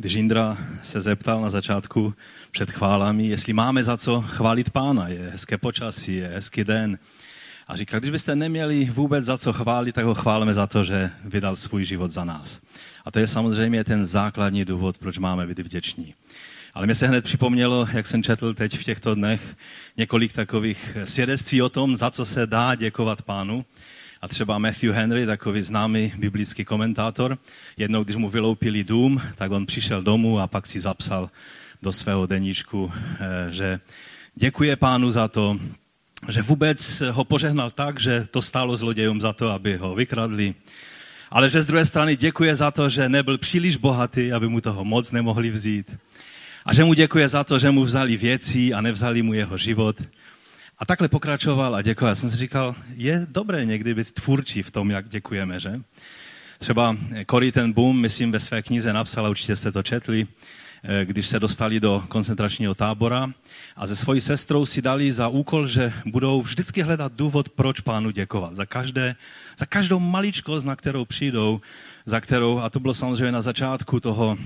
když Indra se zeptal na začátku před chválami, jestli máme za co chválit pána, je hezké počasí, je hezký den. A říká, když byste neměli vůbec za co chválit, tak ho chválíme za to, že vydal svůj život za nás. A to je samozřejmě ten základní důvod, proč máme být vděční. Ale mě se hned připomnělo, jak jsem četl teď v těchto dnech, několik takových svědectví o tom, za co se dá děkovat pánu. A třeba Matthew Henry, takový známý biblický komentátor, jednou, když mu vyloupili dům, tak on přišel domů a pak si zapsal do svého deníčku, eh, že děkuje pánu za to, že vůbec ho požehnal tak, že to stálo zlodějům za to, aby ho vykradli. Ale že z druhé strany děkuje za to, že nebyl příliš bohatý, aby mu toho moc nemohli vzít. A že mu děkuje za to, že mu vzali věci a nevzali mu jeho život. A takhle pokračoval a děkoval. Já jsem si říkal, je dobré někdy být tvůrčí v tom, jak děkujeme, že? Třeba Cory ten Boom, myslím, ve své knize napsal, a určitě jste to četli, eh, když se dostali do koncentračního tábora a se svojí sestrou si dali za úkol, že budou vždycky hledat důvod, proč pánu děkovat. Za, každé, za každou maličkost, na kterou přijdou, za kterou, a to bylo samozřejmě na začátku toho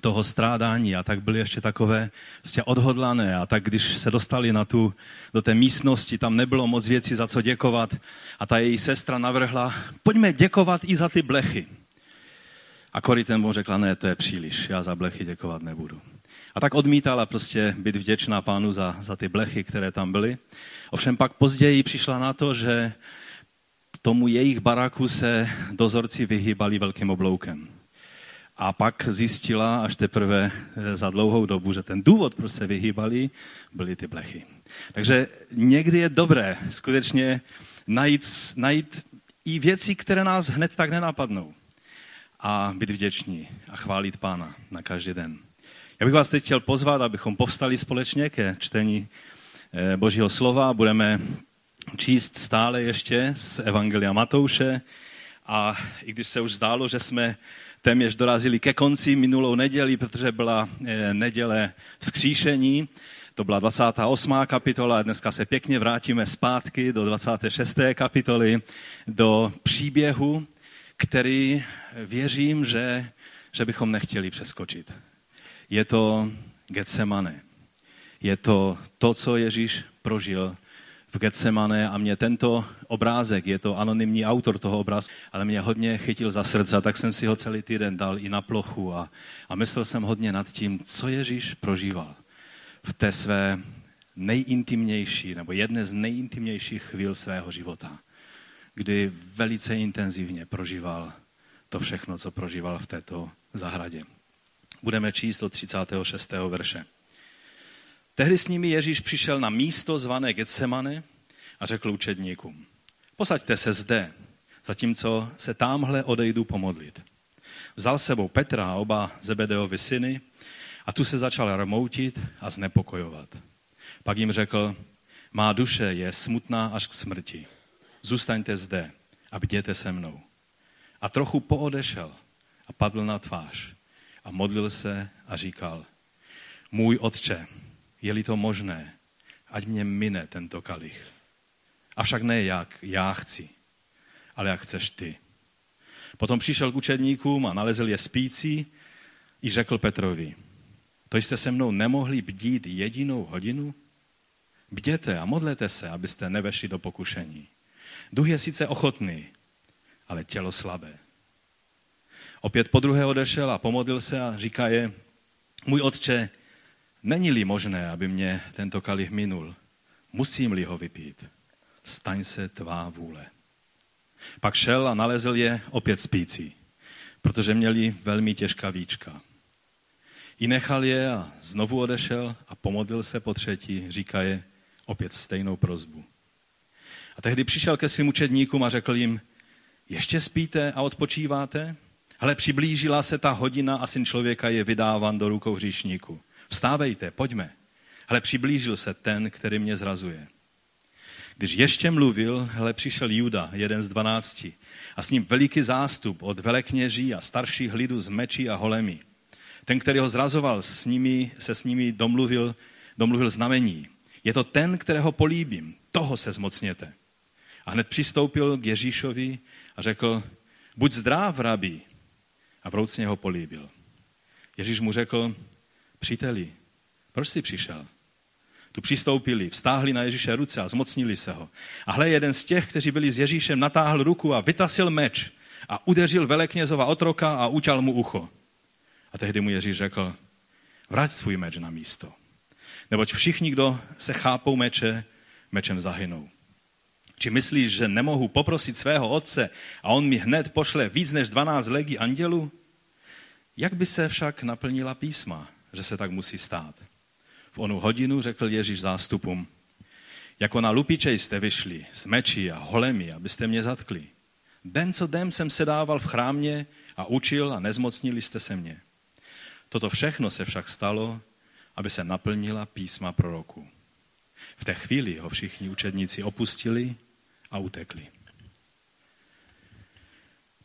toho strádání a tak byly ještě takové vlastně odhodlané a tak když se dostali na tu, do té místnosti, tam nebylo moc věcí za co děkovat a ta její sestra navrhla, pojďme děkovat i za ty blechy. A Cory ten mu řekla, ne, to je příliš, já za blechy děkovat nebudu. A tak odmítala prostě být vděčná pánu za, za ty blechy, které tam byly. Ovšem pak později přišla na to, že tomu jejich baraku se dozorci vyhýbali velkým obloukem. A pak zjistila až teprve eh, za dlouhou dobu, že ten důvod, proč se vyhýbali, byly ty blechy. Takže někdy je dobré skutečně najít, najít i věci, které nás hned tak nenapadnou. A být vděční a chválit Pána na každý den. Já bych vás teď chtěl pozvat, abychom povstali společně ke čtení eh, Božího slova. Budeme číst stále ještě z Evangelia Matouše. A i když se už zdálo, že jsme téměř dorazili ke konci minulou neděli, protože byla eh, neděle vzkříšení. To byla 28. kapitola a dneska se pěkně vrátíme zpátky do 26. kapitoly, do příběhu, který věřím, že, že bychom nechtěli přeskočit. Je to Getsemane. Je to to, co Ježíš prožil v Getsemane a mě tento obrázek, je to anonymní autor toho obrázku, ale mě hodně chytil za srdce, tak jsem si ho celý týden dal i na plochu a, a myslel jsem hodně nad tím, co Ježíš prožíval v té své nejintimnější, nebo jedné z nejintimnějších chvíl svého života, kdy velice intenzivně prožíval to všechno, co prožíval v této zahradě. Budeme číst od 36. verše. Tehdy s nimi Ježíš přišel na místo zvané Getsemane a řekl učedníkům, posaďte se zde, zatímco se tamhle odejdu pomodlit. Vzal sebou Petra a oba Zebedeovi syny a tu se začal rmoutit a znepokojovat. Pak jim řekl, má duše je smutná až k smrti. Zůstaňte zde a bděte se mnou. A trochu poodešel a padl na tvář a modlil se a říkal, můj otče, je-li to možné, ať mě mine tento kalich. Avšak ne jak já chci, ale jak chceš ty. Potom přišel k učedníkům a nalezl je spící i řekl Petrovi, to jste se mnou nemohli bdít jedinou hodinu? Bděte a modlete se, abyste nevešli do pokušení. Duch je sice ochotný, ale tělo slabé. Opět po druhé odešel a pomodlil se a říká je, můj otče, Není-li možné, aby mě tento kalich minul, musím-li ho vypít, staň se tvá vůle. Pak šel a nalezl je opět spící, protože měli velmi těžká víčka. I nechal je a znovu odešel a pomodlil se po třetí, říká je opět stejnou prozbu. A tehdy přišel ke svým učedníkům a řekl jim, ještě spíte a odpočíváte? Ale přiblížila se ta hodina a syn člověka je vydáván do rukou hříšníku. Vstávejte, pojďme. Ale přiblížil se ten, který mě zrazuje. Když ještě mluvil, hele, přišel Juda, jeden z dvanácti, a s ním veliký zástup od velekněží a starších lidů z meči a holemi. Ten, který ho zrazoval, s nimi, se s nimi domluvil, domluvil znamení. Je to ten, kterého políbím, toho se zmocněte. A hned přistoupil k Ježíšovi a řekl, buď zdrav, rabí. A vroucně ho políbil. Ježíš mu řekl, příteli, proč jsi přišel? Tu přistoupili, vstáhli na Ježíše ruce a zmocnili se ho. A hle, jeden z těch, kteří byli s Ježíšem, natáhl ruku a vytasil meč a udeřil veleknězova otroka a utěl mu ucho. A tehdy mu Ježíš řekl, vrať svůj meč na místo. Neboť všichni, kdo se chápou meče, mečem zahynou. Či myslíš, že nemohu poprosit svého otce a on mi hned pošle víc než 12 legí andělů? Jak by se však naplnila písma, že se tak musí stát? V onu hodinu řekl Ježíš zástupům, jako na lupiče jste vyšli s meči a holemi, abyste mě zatkli. Den co den jsem se dával v chrámě a učil a nezmocnili jste se mě. Toto všechno se však stalo, aby se naplnila písma proroku. V té chvíli ho všichni učedníci opustili a utekli.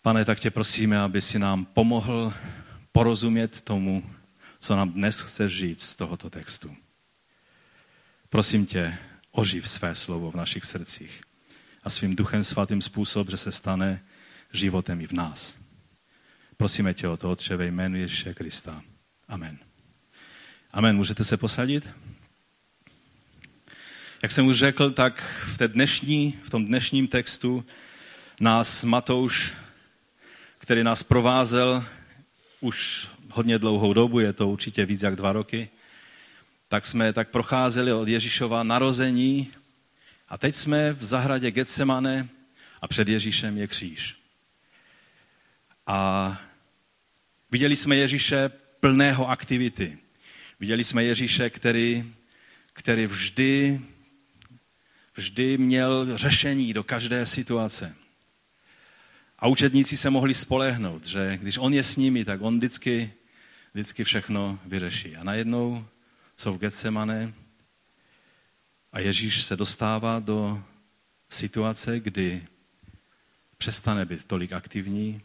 Pane, tak tě prosíme, aby si nám pomohl porozumět tomu, co nám dnes chceš říct z tohoto textu. Prosím tě, oživ své slovo v našich srdcích a svým duchem svatým způsob, že se stane životem i v nás. Prosíme tě o to, Otče, ve jménu Ježíše Krista. Amen. Amen. Můžete se posadit? Jak jsem už řekl, tak v, té dnešní, v tom dnešním textu nás Matouš, který nás provázel už hodně dlouhou dobu, je to určitě víc jak dva roky, tak jsme tak procházeli od Ježíšova narození a teď jsme v zahradě Getsemane a před Ježíšem je kříž. A viděli jsme Ježíše plného aktivity. Viděli jsme Ježíše, který, který vždy, vždy měl řešení do každé situace. A učedníci se mohli spolehnout, že když on je s nimi, tak on vždycky, vždycky všechno vyřeší. A najednou jsou v Getsemane a Ježíš se dostává do situace, kdy přestane být tolik aktivní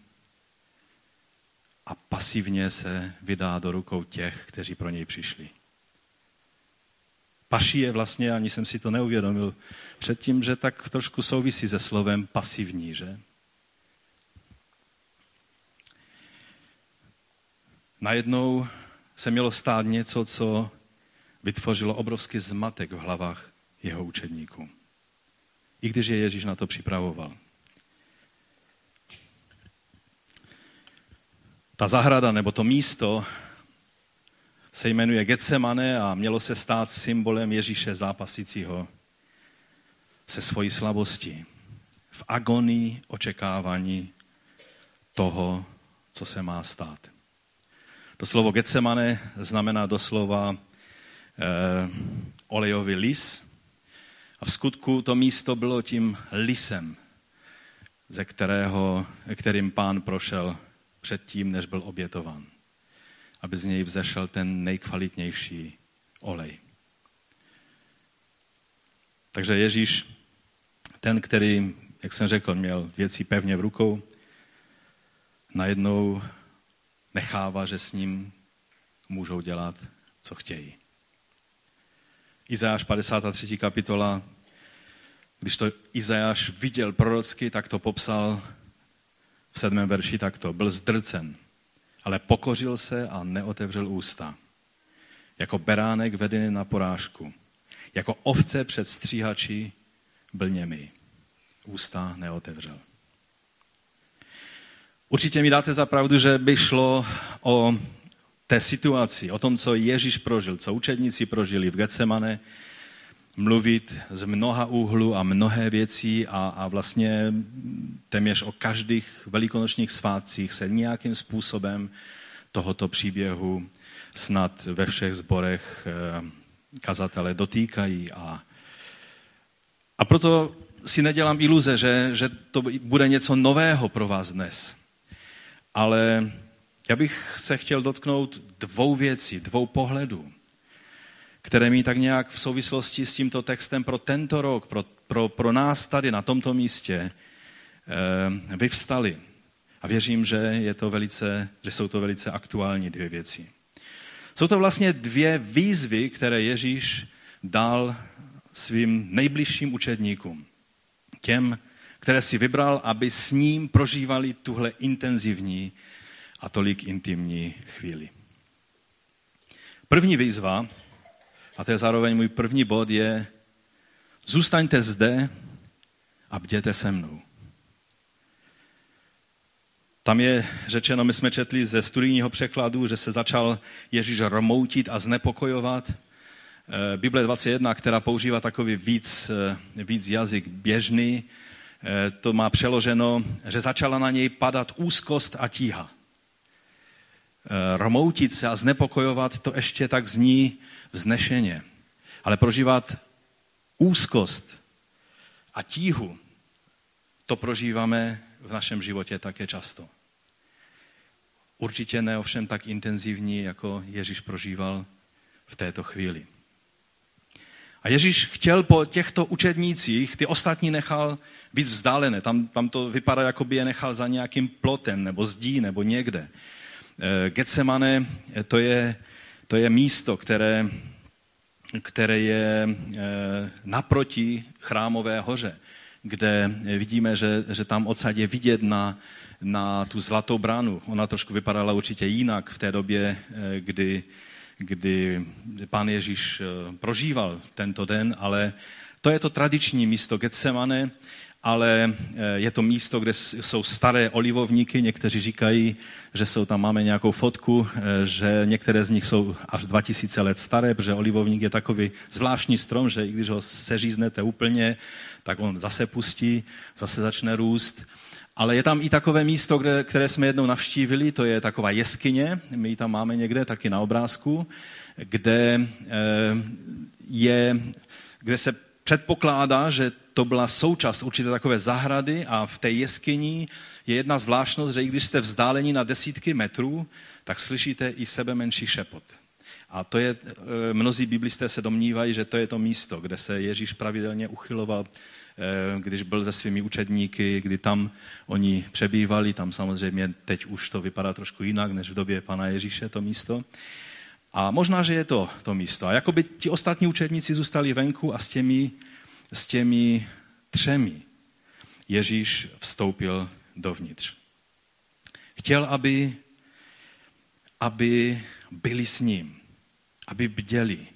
a pasivně se vydá do rukou těch, kteří pro něj přišli. Paší je vlastně, ani jsem si to neuvědomil předtím, že tak trošku souvisí se slovem pasivní, že? Najednou se mělo stát něco, co vytvořilo obrovský zmatek v hlavách jeho učedníků. I když je Ježíš na to připravoval. Ta zahrada nebo to místo se jmenuje Getsemane a mělo se stát symbolem Ježíše zápasícího se svojí slabostí. V agonii očekávání toho, co se má stát. To slovo Getsemane znamená doslova eh, olejový lis. A v skutku to místo bylo tím lisem, ze kterého, kterým pán prošel předtím, než byl obětován. Aby z něj vzešel ten nejkvalitnější olej. Takže Ježíš, ten, který, jak jsem řekl, měl věci pevně v rukou, najednou nechává, že s ním můžou dělat, co chtějí. Izajáš 53. kapitola, když to Izajáš viděl prorocky, tak to popsal v sedmém verši takto. Byl zdrcen, ale pokořil se a neotevřel ústa. Jako beránek vedený na porážku. Jako ovce před stříhači byl němý. Ústa neotevřel. Určitě mi dáte za pravdu, že by šlo o té situaci, o tom, co Ježíš prožil, co učedníci prožili v Getsemane, mluvit z mnoha úhlů a mnohé věcí a, a vlastně téměř o každých velikonočních svátcích se nějakým způsobem tohoto příběhu snad ve všech zborech eh, kazatele dotýkají. A, a proto si nedělám iluze, že, že to bude něco nového pro vás dnes. Ale já bych se chtěl dotknout dvou věcí, dvou pohledů, které mi tak nějak v souvislosti s tímto textem pro tento rok, pro, pro, pro nás tady na tomto místě eh, vyvstaly. A věřím, že, je to velice, že jsou to velice aktuální dvě věci. Jsou to vlastně dvě výzvy, které Ježíš dal svým nejbližším učedníkům. Těm, které si vybral, aby s ním prožívali tuhle intenzivní a tolik intimní chvíli. První výzva, a to je zároveň můj první bod, je zůstaňte zde a bděte se mnou. Tam je řečeno, my jsme četli ze studijního překladu, že se začal Ježíš romoutit a znepokojovat. Eh, Bible 21, která používá takový víc, eh, víc jazyk běžný, to má přeloženo, že začala na něj padat úzkost a tíha. Romoutit se a znepokojovat, to ještě tak zní vznešeně. Ale prožívat úzkost a tíhu, to prožíváme v našem životě také často. Určitě ne ovšem tak intenzivní, jako Ježíš prožíval v této chvíli. A Ježíš chtěl po těchto učednících, ty ostatní nechal víc vzdálené. Tam, tam to vypadá, jako by je nechal za nějakým plotem nebo zdí nebo někde. Eh, Getsemane eh, to je, to je místo, které, které je eh, naproti chrámové hoře, kde vidíme, že, že tam odsaď je vidět na, na tu zlatou bránu. Ona trošku vypadala určitě jinak v té době, kdy, kdy pán Ježíš eh, prožíval tento den, ale to je to tradiční místo Getsemane, ale eh, je to místo, kde jsou staré olivovníky. Někteří říkají, že jsou tam, máme nějakou fotku, že některé z nich jsou až 2000 let staré, protože olivovník je takový zvláštní strom, že i když ho seříznete úplně, tak on zase pustí, zase začne růst. Ale je tam i takové místo, kde, které jsme jednou navštívili, to je taková jeskyně, my ji tam máme někde taky na obrázku, kde, eh, je, kde se předpokládá, že to byla součást určité takové zahrady a v té jeskyni je jedna zvláštnost, že i když jste vzdáleni na desítky metrů, tak slyšíte i sebe menší šepot. A to je, eh, mnozí biblisté se domnívají, že to je to místo, kde se Ježíš pravidelně uchyloval když byl se svými učedníky, kdy tam oni přebývali, tam samozřejmě teď už to vypadá trošku jinak, než v době pana Ježíše to místo. A možná, že je to to místo. A jako by ti ostatní učedníci zůstali venku a s těmi, s těmi třemi Ježíš vstoupil dovnitř. Chtěl, aby, aby byli s ním, aby bděli,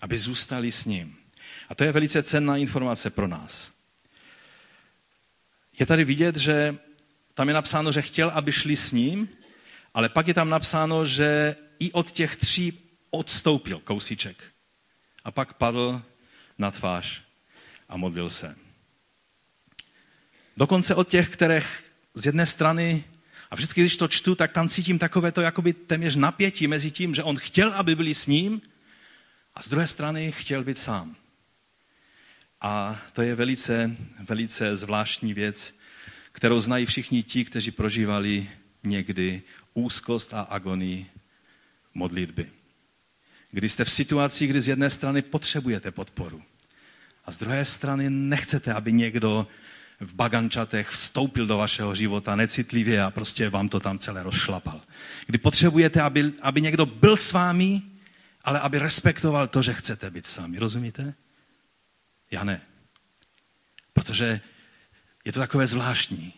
aby zůstali s ním. A to je velice cenná informace pro nás. Je tady vidět, že tam je napsáno, že chtěl, aby šli s ním, ale pak je tam napsáno, že i od těch tří odstoupil kousíček. A pak padl na tvář a modlil se. Dokonce od těch, kterých z jedné strany, a vždycky, když to čtu, tak tam cítím takové to jakoby téměř napětí mezi tím, že on chtěl, aby byli s ním, a z druhé strany chtěl být sám. A to je velice, velice zvláštní věc, kterou znají všichni ti, kteří prožívali někdy úzkost a agonii modlitby. Kdy jste v situaci, kdy z jedné strany potřebujete podporu a z druhé strany nechcete, aby někdo v bagančatech vstoupil do vašeho života necitlivě a prostě vám to tam celé rozšlapal. Kdy potřebujete, aby, aby někdo byl s vámi, ale aby respektoval to, že chcete být sami. Rozumíte? Já ne. Protože je to takové zvláštní.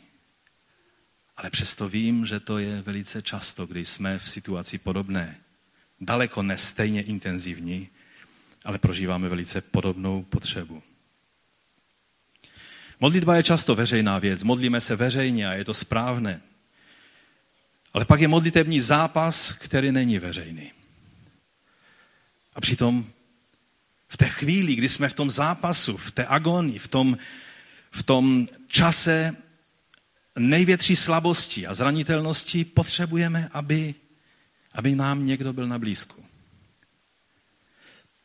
Ale přesto vím, že to je velice často, když jsme v situaci podobné. Daleko ne stejně intenzivní, ale prožíváme velice podobnou potřebu. Modlitba je často veřejná věc. Modlíme se veřejně a je to správné. Ale pak je modlitební zápas, který není veřejný. A přitom v té chvíli, kdy jsme v tom zápasu, v té agonii, v tom, v tom čase největší slabosti a zranitelnosti, potřebujeme, aby, aby nám někdo byl na blízku.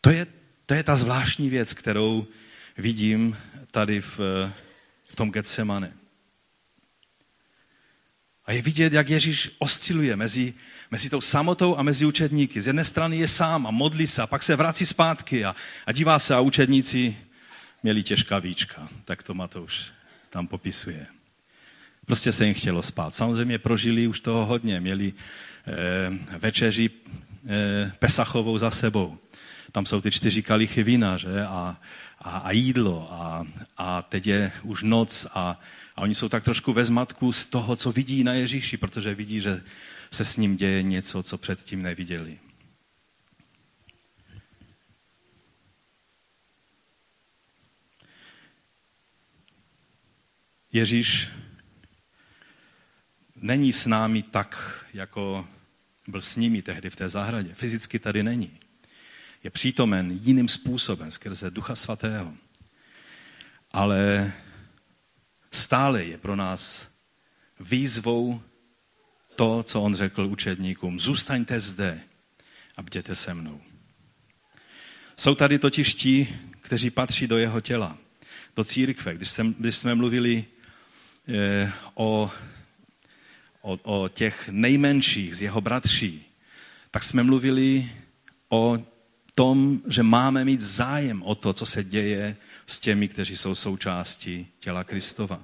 To je, to je ta zvláštní věc, kterou vidím tady v, v tom Getsemane. A je vidět, jak Ježíš osciluje mezi, mezi tou samotou a mezi učedníky. Z jedné strany je sám a modlí se a pak se vrací zpátky a, a dívá se a učedníci měli těžká víčka. Tak to Matouš tam popisuje. Prostě se jim chtělo spát. Samozřejmě prožili už toho hodně. Měli e, večeři e, Pesachovou za sebou. Tam jsou ty čtyři kalichy vína, že? A, a, a jídlo. A, a teď je už noc a, a oni jsou tak trošku ve zmatku z toho, co vidí na Ježíši, protože vidí, že se s ním děje něco, co předtím neviděli. Ježíš není s námi tak, jako byl s nimi tehdy v té zahradě. Fyzicky tady není. Je přítomen jiným způsobem, skrze Ducha Svatého. Ale stále je pro nás výzvou to, co on řekl učedníkům. Zůstaňte zde a bděte se mnou. Jsou tady totiž ti, kteří patří do jeho těla, do církve. Když, jsem, když jsme mluvili eh, o, o, o těch nejmenších z jeho bratří, tak jsme mluvili o tom, že máme mít zájem o to, co se děje s těmi, kteří jsou součástí těla Kristova.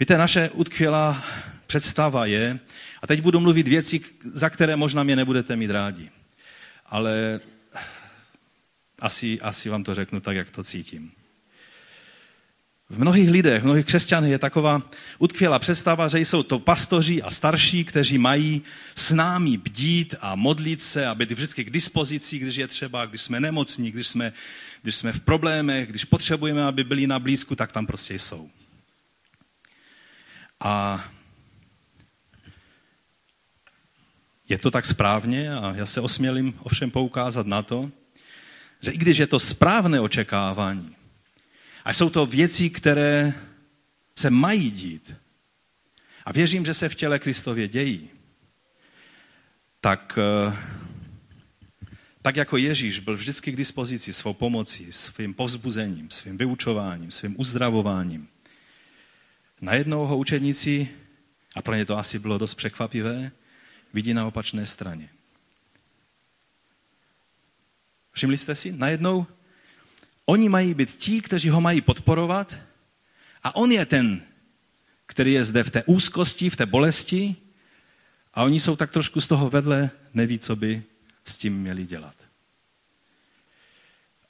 Víte, naše utkvělá představa je, a teď budu mluvit věci, za které možná mě nebudete mít rádi, ale asi, asi vám to řeknu tak, jak to cítím. V mnohých lidech, v mnohých křesťanech je taková utkvělá představa, že jsou to pastoři a starší, kteří mají s námi bdít a modlit se a být vždycky k dispozici, když je třeba, když jsme nemocní, když jsme, když jsme v problémech, když potřebujeme, aby byli na blízku, tak tam prostě jsou. A je to tak správně a já se osmělím ovšem poukázat na to, že i když je to správné očekávání, a jsou to věci, které se mají dít, a věřím, že se v těle Kristově dějí, tak, eh, tak jako Ježíš byl vždycky k dispozici svou pomocí, svým povzbuzením, svým vyučováním, svým uzdravováním. Najednou ho učedníci, a pro ně to asi bylo dost překvapivé, vidí na opačné straně. Všimli jste si? Najednou oni mají být ti, kteří ho mají podporovat a on je ten, který je zde v té úzkosti, v té bolesti a oni jsou tak trošku z toho vedle, neví, co by s tím měli dělat.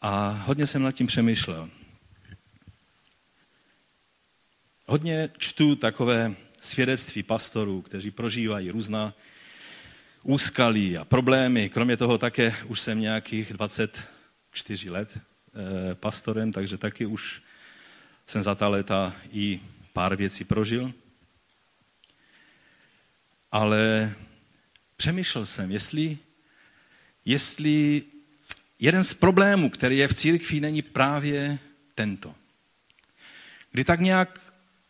A hodně jsem nad tím přemýšlel. Hodně čtu takové svědectví pastorů, kteří prožívají různá úskalí a problémy. Kromě toho také už jsem nějakých 24 let eh, pastorem, takže taky už jsem za ta léta i pár věcí prožil. Ale přemýšlel jsem, jestli, jestli jeden z problémů, který je v církvi, není právě tento. Kdy tak nějak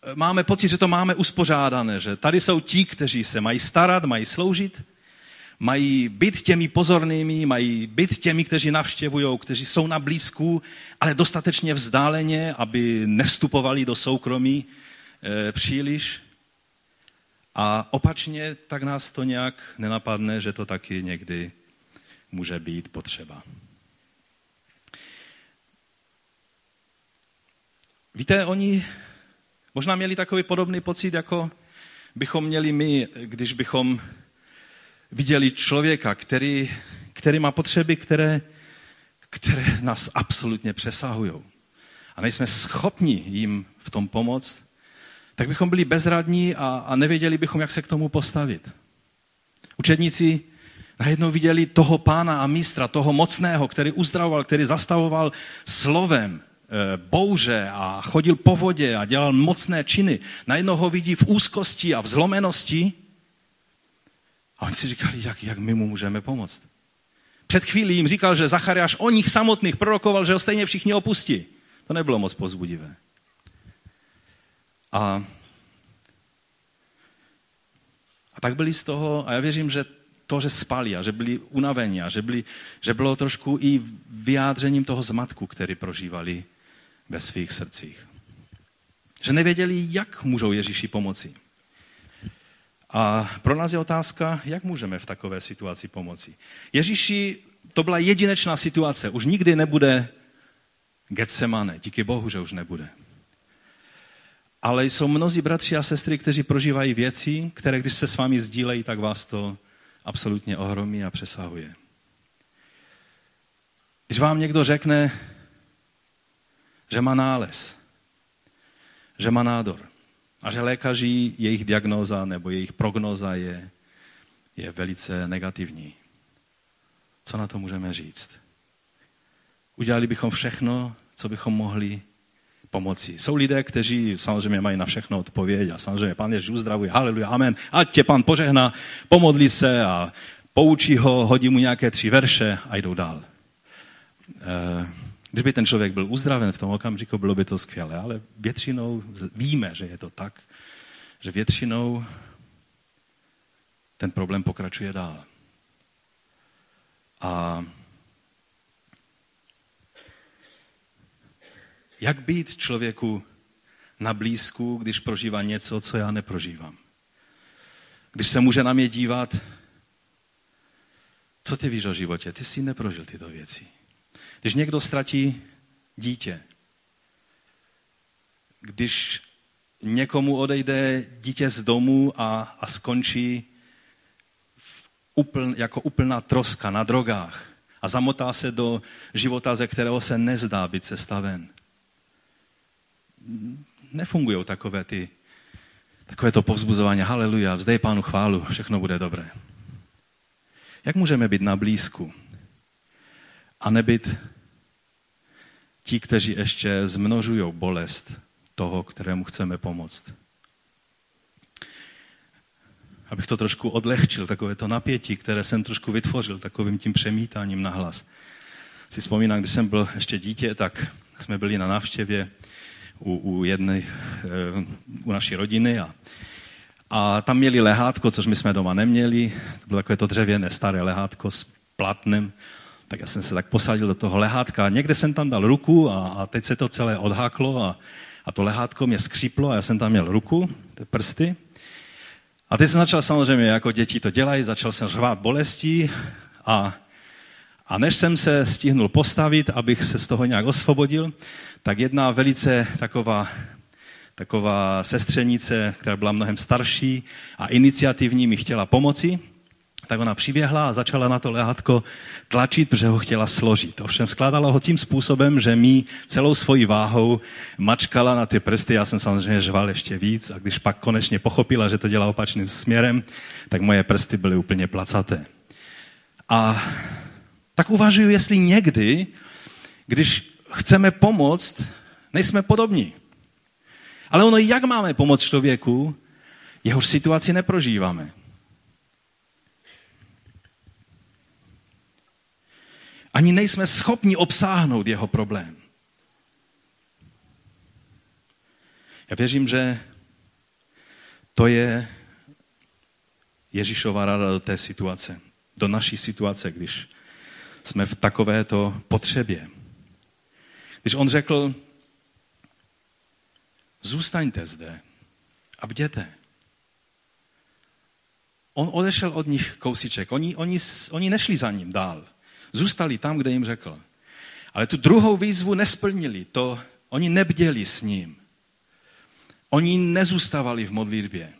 eh, máme pocit, že to máme uspořádané, že tady jsou ti, kteří se mají starat, mají sloužit, mají být těmi pozornými, mají být těmi, kteří navštěvují, kteří jsou na blízku, ale dostatečně vzdáleně, aby nevstupovali do soukromí e, příliš. A opačně tak nás to nějak nenapadne, že to taky někdy může být potřeba. Víte, oni možná měli takový podobný pocit, jako bychom měli my, když bychom viděli člověka, který, který má potřeby, které, které nás absolutně přesahují. A nejsme schopni jim v tom pomoct, tak bychom byli bezradní a, a nevěděli bychom, jak se k tomu postavit. Učedníci najednou viděli toho pána a mistra, toho mocného, který uzdravoval, který zastavoval slovem e, bouře a chodil po vodě a dělal mocné činy. Najednou ho vidí v úzkosti a v zlomenosti a oni si říkali, jak, jak my mu můžeme pomoct. Před chvílí jim říkal, že Zachariáš o nich samotných prorokoval, že ho stejně všichni opustí. To nebylo moc pozbudivé. A, a tak byli z toho, a já věřím, že to, že spali a že byli unavení a že, byli, že bylo trošku i vyjádřením toho zmatku, který prožívali ve svých srdcích. Že nevěděli, jak můžou Ježíši pomoci. A pro nás je otázka, jak můžeme v takové situaci pomoci. Ježíši, to byla jedinečná situace. Už nikdy nebude Getsemane. Díky Bohu, že už nebude. Ale jsou mnozí bratři a sestry, kteří prožívají věci, které když se s vámi sdílejí, tak vás to absolutně ohromí a přesahuje. Když vám někdo řekne, že má nález, že má nádor, a že lékaři, jejich diagnóza nebo jejich prognóza je, je velice negativní. Co na to můžeme říct? Udělali bychom všechno, co bychom mohli, pomoci. Jsou lidé, kteří samozřejmě mají na všechno odpověď a samozřejmě Pán Ježíš uzdravuje, haleluja, amen, ať tě Pán požehná, pomodlí se a poučí ho, hodí mu nějaké tři verše a jdou dál. Eh, když by ten člověk byl uzdraven v tom okamžiku, bylo by to skvělé, ale většinou víme, že je to tak, že většinou ten problém pokračuje dál. A jak být člověku na blízku, když prožívá něco, co já neprožívám? Když se může na mě dívat, co ty víš o životě? Ty jsi neprožil tyto věci. Když někdo ztratí dítě, když někomu odejde dítě z domu a, a skončí úpln, jako úplná troska na drogách a zamotá se do života, ze kterého se nezdá být sestaven. Nefungují takové ty, takové to povzbuzování, haleluja, vzdej pánu chválu, všechno bude dobré. Jak můžeme být na blízku a nebyt ti, kteří ještě zmnožují bolest toho, kterému chceme pomoct? Abych to trošku odlehčil, takové to napětí, které jsem trošku vytvořil takovým tím přemítáním na hlas. Si vzpomínám, když jsem byl ještě dítě, tak jsme byli na návštěvě u, u jedné, eh, u naší rodiny a a tam měli lehátko, což my jsme doma neměli. To bylo takové to dřevěné staré lehátko s platnem. Tak já jsem se tak posadil do toho lehátka. Někde jsem tam dal ruku a, a teď se to celé odháklo a, a to lehátko mě skříplo a já jsem tam měl ruku, prsty. A teď jsem začal samozřejmě, jako děti to dělají, začal jsem řvát bolestí a, a než jsem se stihnul postavit, abych se z toho nějak osvobodil, tak jedna velice taková taková sestřenice, která byla mnohem starší a iniciativní mi chtěla pomoci, tak ona přiběhla a začala na to lehátko tlačit, protože ho chtěla složit. Ovšem skládala ho tím způsobem, že mi celou svojí váhou mačkala na ty prsty. Já jsem samozřejmě žval ještě víc a když pak konečně pochopila, že to dělá opačným směrem, tak moje prsty byly úplně placaté. A tak uvažuji, jestli někdy, když chceme pomoct, nejsme podobní. Ale ono, jak máme pomoct člověku, jehož situaci neprožíváme? Ani nejsme schopni obsáhnout jeho problém. Já věřím, že to je Ježíšova rada do té situace, do naší situace, když jsme v takovéto potřebě. Když on řekl, Zůstaňte zde a bděte. On odešel od nich kousíček. Oni, oni, oni nešli za ním dál. Zůstali tam, kde jim řekl. Ale tu druhou výzvu nesplnili. To, oni nebděli s ním. Oni nezůstávali v modlitbě.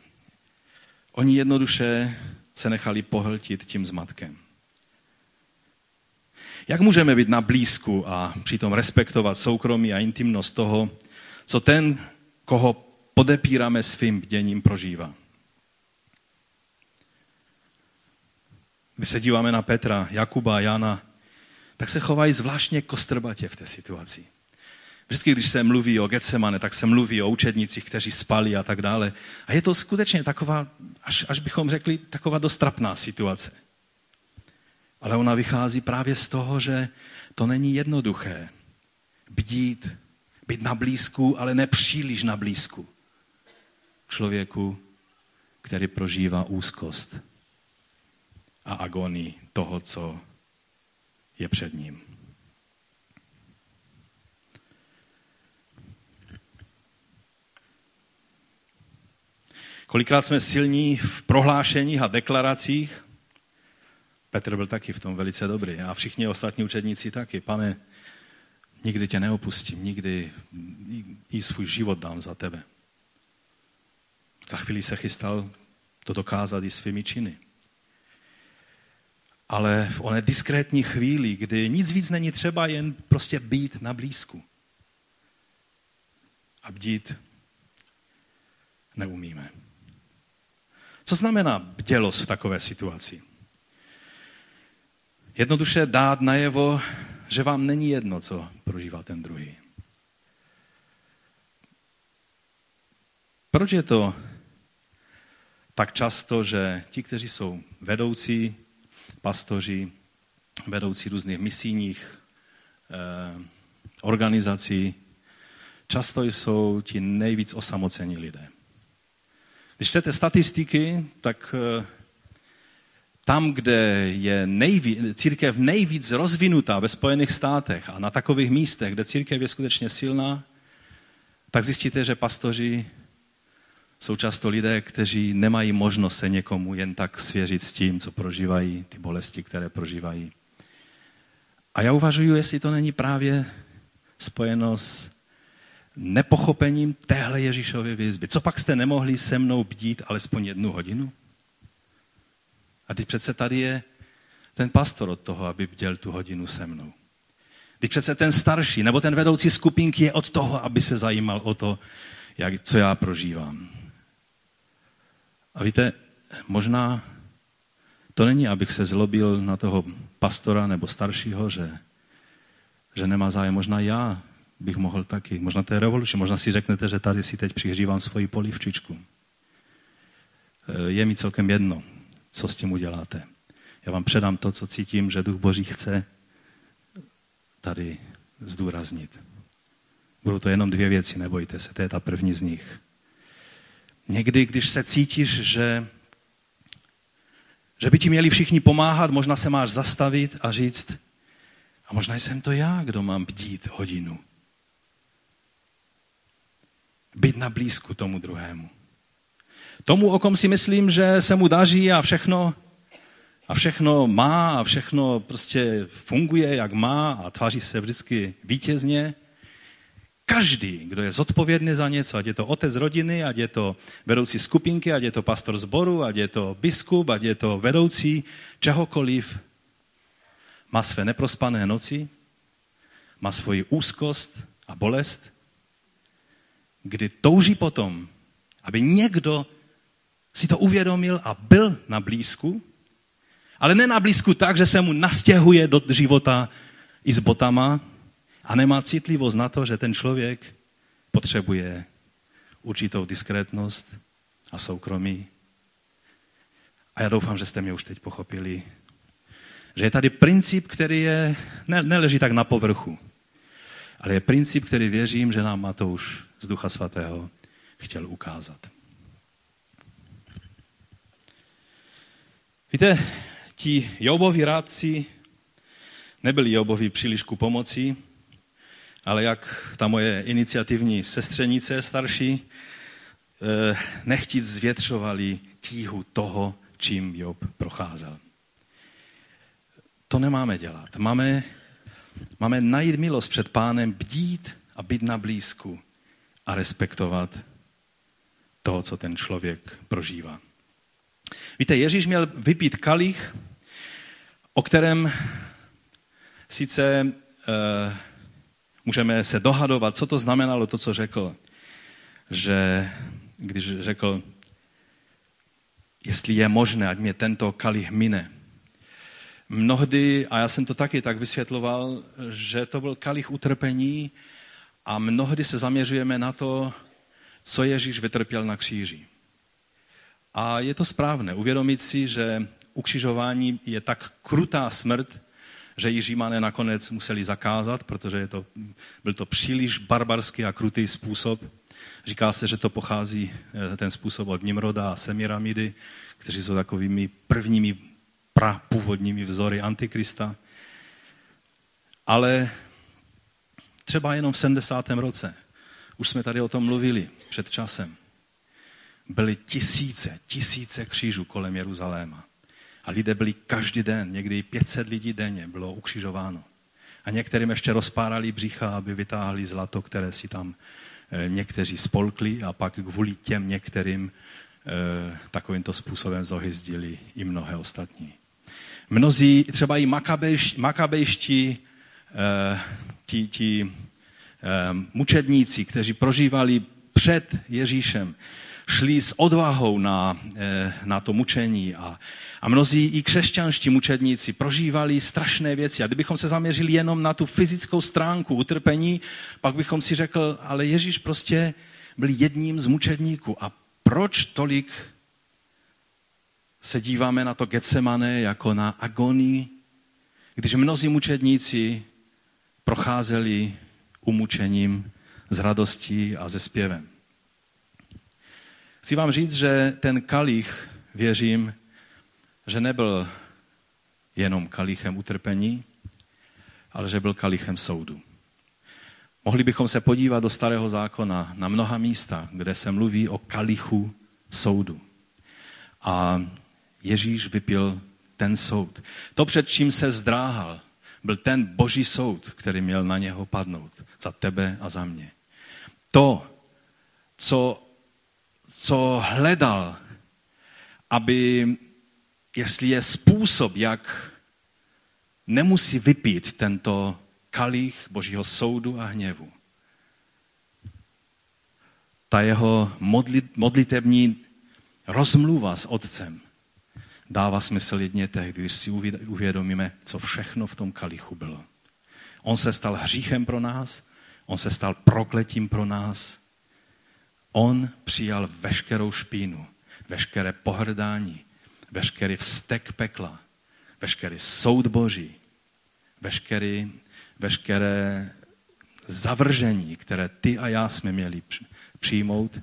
Oni jednoduše se nechali pohltit tím zmatkem. Jak můžeme být na blízku a přitom respektovat soukromí a intimnost toho, co ten, koho podepíráme svým bděním, prožívá. Když se díváme na Petra, Jakuba Jana, tak se chovají zvláštně kostrbatě v té situaci. Vždycky, když se mluví o Getsemane, tak se mluví o učednicích, kteří spali a tak dále. A je to skutečně taková, až, až bychom řekli, taková dostrapná situace. Ale ona vychází právě z toho, že to není jednoduché bdít být na blízku, ale ne příliš na blízku. Člověku, který prožívá úzkost a agonii toho, co je před ním. Kolikrát jsme silní v prohlášeních a deklaracích. Petr byl taky v tom velice dobrý a všichni ostatní učedníci taky. Pane, Nikdy tě neopustím, nikdy i svůj život dám za tebe. Za chvíli se chystal to dokázat i svými činy. Ale v oné diskrétní chvíli, kdy nic víc není třeba, jen prostě být na blízku. A bdít neumíme. Co znamená bdělost v takové situaci? Jednoduše dát najevo že vám není jedno, co prožívá ten druhý. Proč je to tak často, že ti, kteří jsou vedoucí, pastoři, vedoucí různých misijních eh, organizací, často jsou ti nejvíc osamocení lidé. Když čtete statistiky, tak eh, tam, kde je nejví, církev nejvíc rozvinutá ve Spojených státech a na takových místech, kde církev je skutečně silná, tak zjistíte, že pastoři jsou často lidé, kteří nemají možnost se někomu jen tak svěřit s tím, co prožívají, ty bolesti, které prožívají. A já uvažuji, jestli to není právě spojeno s nepochopením téhle Ježíšovy výzvy. Co pak jste nemohli se mnou bdít alespoň jednu hodinu? A teď přece tady je ten pastor od toho, aby bděl tu hodinu se mnou. Teď přece ten starší nebo ten vedoucí skupinky je od toho, aby se zajímal o to, jak, co já prožívám. A víte, možná to není, abych se zlobil na toho pastora nebo staršího, že, že nemá zájem. Možná já bych mohl taky. Možná to je revoluce. Možná si řeknete, že tady si teď přihřívám svoji polivčičku. Je mi celkem jedno, co s tím uděláte. Já vám předám to, co cítím, že Duch Boží chce tady zdůraznit. Budou to jenom dvě věci, nebojte se, to je ta první z nich. Někdy, když se cítíš, že, že by ti měli všichni pomáhat, možná se máš zastavit a říct, a možná jsem to já, kdo mám bdít hodinu. Být na blízku tomu druhému. Tomu, o kom si myslím, že se mu daří a všechno, a všechno má a všechno prostě funguje, jak má a tváří se vždycky vítězně, Každý, kdo je zodpovědný za něco, ať je to otec rodiny, ať je to vedoucí skupinky, ať je to pastor zboru, ať je to biskup, ať je to vedoucí čehokoliv, má své neprospané noci, má svoji úzkost a bolest, kdy touží potom, aby někdo si to uvědomil a byl na blízku, ale ne na blízku tak, že se mu nastěhuje do života i s botama, a nemá citlivost na to, že ten člověk potřebuje určitou diskrétnost a soukromí. A já doufám, že jste mě už teď pochopili, že je tady princip, který je, ne, neleží tak na povrchu, ale je princip, který věřím, že nám Matouš z Ducha Svatého chtěl ukázat. Víte, ti Jobovi rádci nebyli Jobovi příliš ku pomoci, ale jak ta moje iniciativní sestřenice starší, eh, nechtít zvětřovali tíhu toho, čím Job procházel. To nemáme dělat. Máme, máme najít milost před pánem, bdít a být na blízku a respektovat to, co ten člověk prožívá. Víte, Ježíš měl vypít kalich, o kterém sice eh, Můžeme se dohadovat, co to znamenalo to, co řekl. Že když řekl, jestli je možné, ať mě tento kalich mine. Mnohdy, a já jsem to taky tak vysvětloval, že to byl kalich utrpení a mnohdy se zaměřujeme na to, co Ježíš vytrpěl na kříži. A je to správné uvědomit si, že ukřižování je tak krutá smrt, že ji Římané nakonec museli zakázat, protože je to, byl to příliš barbarský a krutý způsob. Říká se, že to pochází eh, ten způsob od Nimroda a Semiramidy, kteří jsou takovými prvními prapůvodními vzory Antikrista. Ale třeba jenom v 70. roce, už jsme tady o tom mluvili před časem, byly tisíce, tisíce křížů kolem Jeruzaléma. A lidé byli každý den, někdy 500 lidí denně bylo ukřižováno. A některým ještě rozpárali břicha, aby vytáhli zlato, které si tam eh, někteří spolkli a pak kvůli těm některým eh, takovýmto způsobem zohyzdili i mnohé ostatní. Mnozí, třeba i makabejš, makabejští, eh, ti, ti mučedníci, kteří prožívali před Ježíšem, šli s odvahou na, na to mučení a a mnozí i křesťanští mučedníci prožívali strašné věci. A kdybychom se zaměřili jenom na tu fyzickou stránku utrpení, pak bychom si řekl, ale Ježíš prostě byl jedním z mučedníků. A proč tolik se díváme na to Getsemane jako na agonii, když mnozí mučedníci procházeli umučením s radostí a se zpěvem. Chci vám říct, že ten kalich, věřím, že nebyl jenom kalichem utrpení, ale že byl kalichem soudu. Mohli bychom se podívat do starého zákona na mnoha místa, kde se mluví o kalichu soudu. A Ježíš vypil ten soud. To, před čím se zdráhal, byl ten boží soud, který měl na něho padnout. Za tebe a za mě. To, co, co hledal, aby, jestli je způsob, jak nemusí vypít tento kalich božího soudu a hněvu. Ta jeho modlit, modlitební rozmluva s otcem dává smysl jedně tehdy, když si uvědomíme, co všechno v tom kalichu bylo. On se stal hříchem pro nás, on se stal prokletím pro nás. On přijal veškerou špínu, veškeré pohrdání, veškerý vztek pekla, veškerý soud Boží, veškerý, veškeré zavržení, které ty a já jsme měli přijmout,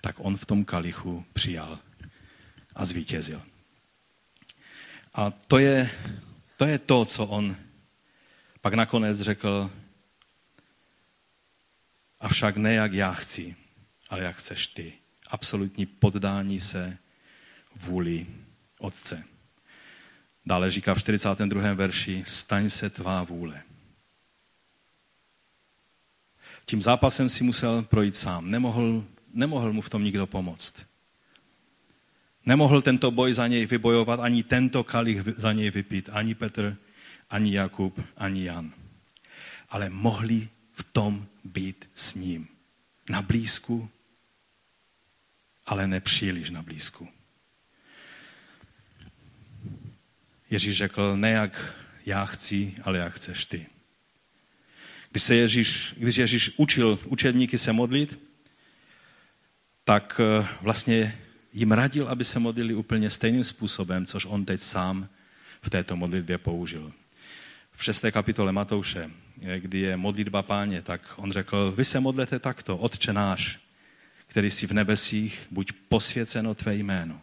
tak on v tom kalichu přijal a zvítězil. A to je, to je to, co on pak nakonec řekl, avšak ne jak já chci, ale jak chceš ty. Absolutní poddání se vůli Otce. Dále říká v 42. verši, staň se tvá vůle. Tím zápasem si musel projít sám. Nemohl, nemohl mu v tom nikdo pomoct. Nemohl tento boj za něj vybojovat, ani tento kalich za něj vypít, ani Petr, ani Jakub, ani Jan. Ale mohli v tom být s ním. Na blízku, ale nepříliš na blízku. Ježíš řekl, ne jak já chci, ale jak chceš ty. Když, se Ježíš, když Ježíš učil učedníky se modlit, tak eh, vlastně jim radil, aby se modlili úplně stejným způsobem, což on teď sám v této modlitbě použil. V šesté kapitole Matouše, eh, kdy je modlitba páně, tak on řekl, vy se modlete takto, Otče náš, který jsi v nebesích, buď posvěceno tvé jméno.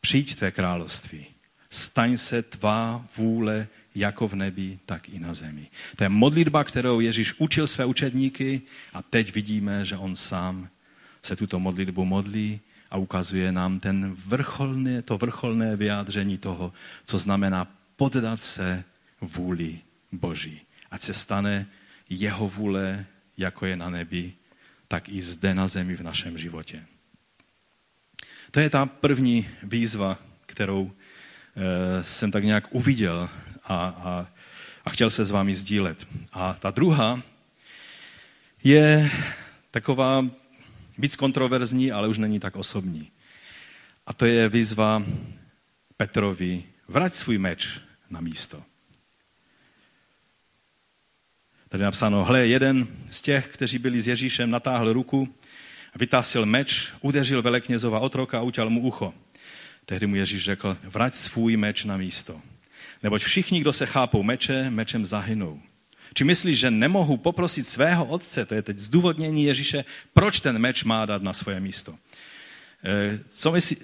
Přijď tvé království, staň se tvá vůle jako v nebi, tak i na zemi. To je modlitba, kterou Ježíš učil své učedníky a teď vidíme, že on sám se tuto modlitbu modlí a ukazuje nám ten vrcholné, to vrcholné vyjádření toho, co znamená poddat se vůli Boží. Ať se stane jeho vůle, jako je na nebi, tak i zde na zemi v našem životě. To je ta první výzva, kterou jsem tak nějak uviděl a, a, a chtěl se s vámi sdílet. A ta druhá je taková víc kontroverzní, ale už není tak osobní. A to je výzva Petrovi, vrať svůj meč na místo. Tady je napsáno, hle, jeden z těch, kteří byli s Ježíšem, natáhl ruku, vytásil meč, udeřil veleknězova otroka a utěl mu ucho. Tehdy mu Ježíš řekl, vrať svůj meč na místo. Neboť všichni, kdo se chápou meče, mečem zahynou. Či myslíš, že nemohu poprosit svého otce, to je teď zdůvodnění Ježíše, proč ten meč má dát na svoje místo. E, co myslí,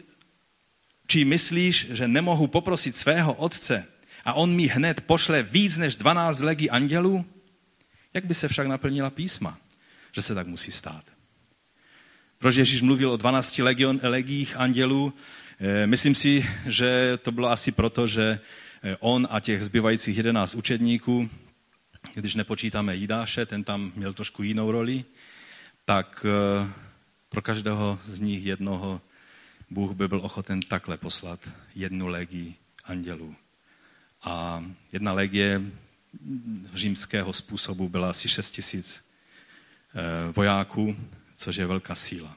či myslíš, že nemohu poprosit svého otce a on mi hned pošle víc než 12 legí andělů? Jak by se však naplnila písma, že se tak musí stát? Proč Ježíš mluvil o 12 legion, legích andělů? E, myslím si, že to bylo asi proto, že e, on a těch zbývajících 11 učedníků když nepočítáme Jidáše, ten tam měl trošku jinou roli, tak eh, pro každého z nich jednoho Bůh by byl ochoten takhle poslat jednu legii andělů. A jedna legie římského způsobu byla asi 6 tisíc eh, vojáků, což je velká síla.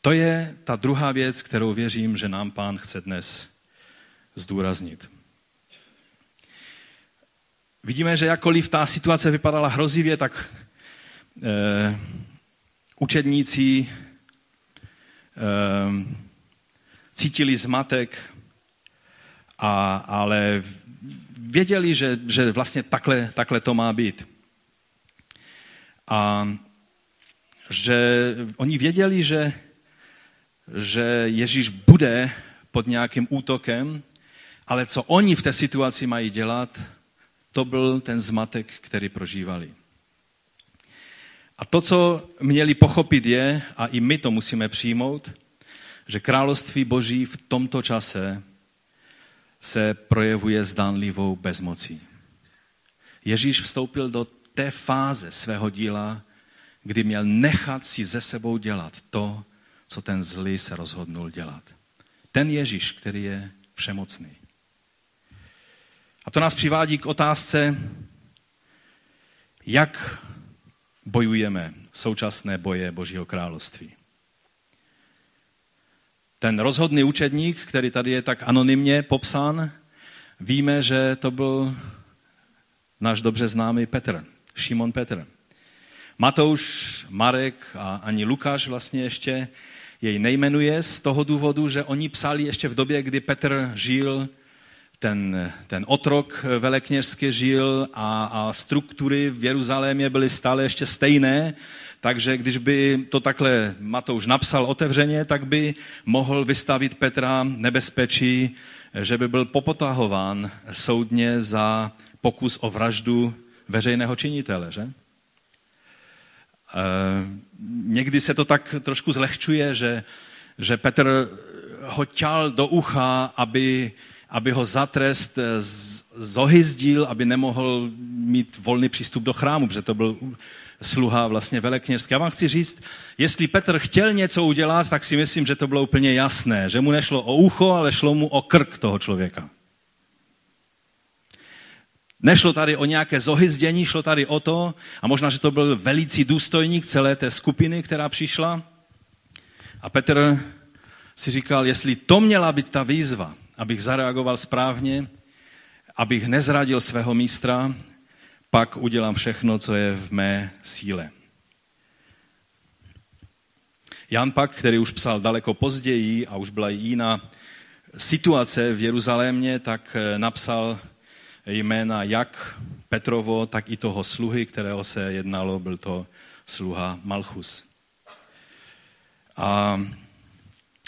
To je ta druhá věc, kterou věřím, že nám pán chce dnes zdůraznit. vidíme, že jakkoliv ta situace vypadala hrozivě, tak eh, učedníci eh, cítili zmatek, a, ale věděli, že, že vlastně takhle, takhle to má být. A že oni věděli, že, že Ježíš bude pod nějakým útokem, ale co oni v té situaci mají dělat, to byl ten zmatek, který prožívali. A to, co měli pochopit, je, a i my to musíme přijmout, že království Boží v tomto čase se projevuje zdánlivou bezmocí. Ježíš vstoupil do té fáze svého díla, kdy měl nechat si ze sebou dělat to, co ten zlý se rozhodnul dělat. Ten Ježíš, který je všemocný. A to nás přivádí k otázce, jak bojujeme současné boje Božího království. Ten rozhodný učedník, který tady je tak anonymně popsán, víme, že to byl náš dobře známý Petr, Šimon Petr. Matouš, Marek a ani Lukáš vlastně ještě jej nejmenuje z toho důvodu, že oni psali ještě v době, kdy Petr žil, ten, ten otrok velekněžský žil a, a struktury v Jeruzalémě byly stále ještě stejné, takže když by to takhle Matouš napsal otevřeně, tak by mohl vystavit Petra nebezpečí, že by byl popotahován soudně za pokus o vraždu veřejného činitele, že? Eh, někdy se to tak trošku zlehčuje, že, že Petr ho ťal do ucha, aby, aby ho za trest zohyzdil, aby nemohl mít volný přístup do chrámu, protože to byl sluha vlastně velekněžský. Já vám chci říct, jestli Petr chtěl něco udělat, tak si myslím, že to bylo úplně jasné, že mu nešlo o ucho, ale šlo mu o krk toho člověka. Nešlo tady o nějaké zohyzdění, šlo tady o to, a možná, že to byl velící důstojník celé té skupiny, která přišla. A Petr si říkal, jestli to měla být ta výzva, abych zareagoval správně, abych nezradil svého mistra, pak udělám všechno, co je v mé síle. Jan pak, který už psal daleko později a už byla jiná situace v Jeruzalémě, tak napsal jména jak Petrovo, tak i toho sluhy, kterého se jednalo, byl to sluha Malchus. A,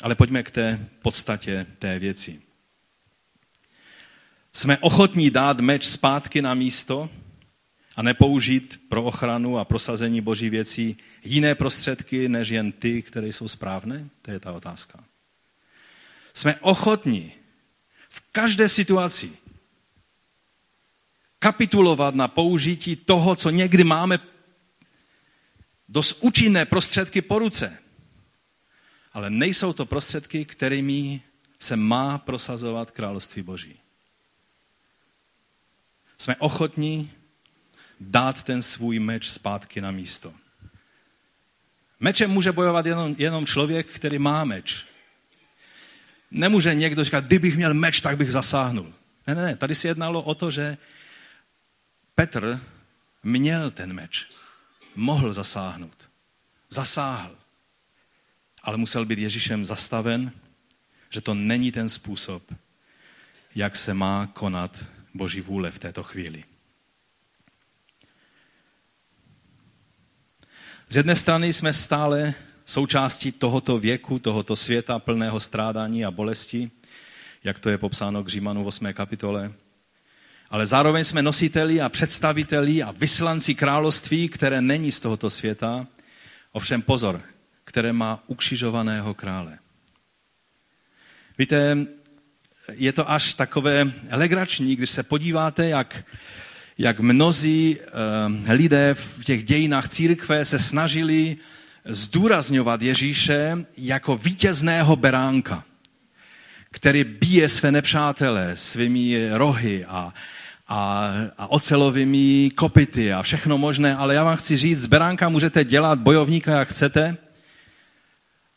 ale pojďme k té podstatě té věci. Jsme ochotní dát meč zpátky na místo a nepoužít pro ochranu a prosazení boží věcí jiné prostředky, než jen ty, které jsou správné? To je ta otázka. Jsme ochotní v každé situaci kapitulovat na použití toho, co někdy máme dost účinné prostředky po ruce. Ale nejsou to prostředky, kterými se má prosazovat království Boží. Jsme ochotní dát ten svůj meč zpátky na místo. Mečem může bojovat jenom, jenom člověk, který má meč. Nemůže někdo říkat, kdybych měl meč, tak bych zasáhnul. Ne, ne, ne, tady se jednalo o to, že Petr měl ten meč. Mohl zasáhnout. Zasáhl. Ale musel být Ježíšem zastaven, že to není ten způsob, jak se má konat Boží vůle v této chvíli. Z jedné strany jsme stále součástí tohoto věku, tohoto světa plného strádání a bolesti, jak to je popsáno k Římanu v 8. kapitole ale zároveň jsme nositeli a představiteli a vyslanci království, které není z tohoto světa, ovšem pozor, které má ukřižovaného krále. Víte, je to až takové legrační, když se podíváte, jak, jak mnozí uh, lidé v těch dějinách církve se snažili zdůrazňovat Ježíše jako vítězného beránka, který bije své nepřátele svými rohy a, a, a ocelovými kopity a všechno možné, ale já vám chci říct, z beránka můžete dělat bojovníka, jak chcete,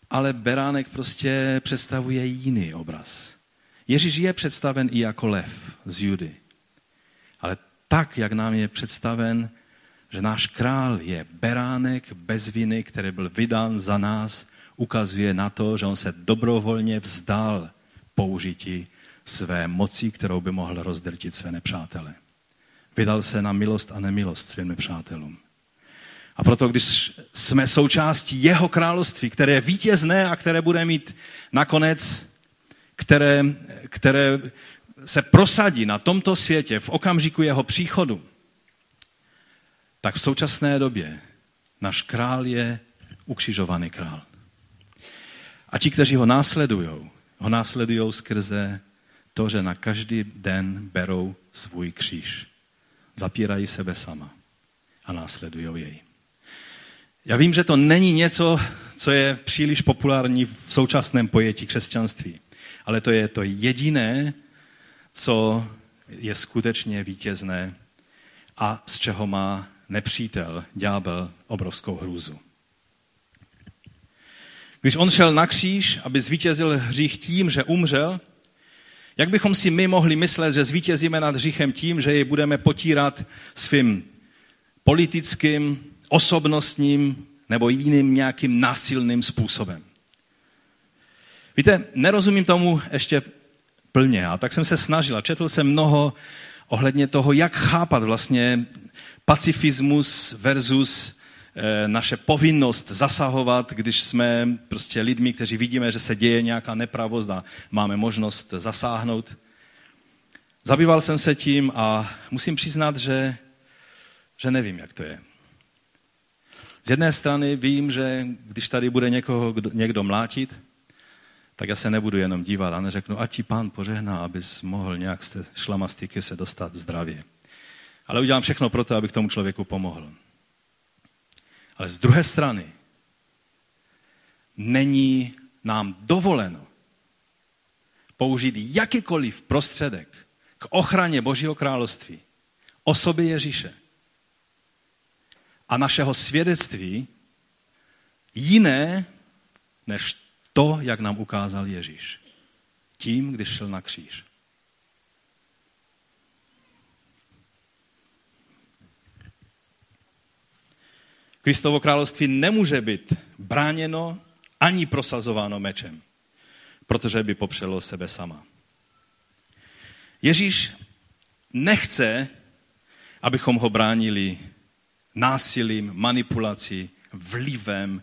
ale beránek prostě představuje jiný obraz. Ježíš je představen i jako lev z Judy. Ale tak, jak nám je představen, že náš král je beránek bez viny, který byl vydán za nás, ukazuje na to, že on se dobrovolně vzdal použití své moci, kterou by mohl rozdrtit své nepřátele. Vydal se na milost a nemilost svým nepřátelům. A proto, když jsme součástí jeho království, které je vítězné a které bude mít nakonec, které, které se prosadí na tomto světě v okamžiku jeho příchodu, tak v současné době náš král je ukřižovaný král. A ti, kteří ho následují, ho následují skrze to, že na každý den berou svůj kříž. Zapírají sebe sama a následují jej. Já vím, že to není něco, co je příliš populární v současném pojetí křesťanství, ale to je to jediné, co je skutečně vítězné a z čeho má nepřítel, ďábel, obrovskou hrůzu. Když on šel na kříž, aby zvítězil hřích tím, že umřel, jak bychom si my mohli myslet, že zvítězíme nad hříchem tím, že jej budeme potírat svým politickým, osobnostním nebo jiným nějakým násilným způsobem? Víte, nerozumím tomu ještě plně. A tak jsem se snažil a četl jsem mnoho ohledně toho, jak chápat vlastně pacifismus versus naše povinnost zasahovat, když jsme prostě lidmi, kteří vidíme, že se děje nějaká nepravost a máme možnost zasáhnout. Zabýval jsem se tím a musím přiznat, že, že nevím, jak to je. Z jedné strany vím, že když tady bude někoho, někdo mlátit, tak já se nebudu jenom dívat a neřeknu, ať ti pán požehná, abys mohl nějak z té šlamastiky se dostat zdravě. Ale udělám všechno pro to, abych tomu člověku pomohl. Ale z druhé strany není nám dovoleno použít jakýkoliv prostředek k ochraně Božího království, osoby Ježíše a našeho svědectví jiné než to, jak nám ukázal Ježíš. Tím, když šel na kříž. Kristovo království nemůže být bráněno ani prosazováno mečem, protože by popřelo sebe sama. Ježíš nechce, abychom ho bránili násilím, manipulací, vlivem,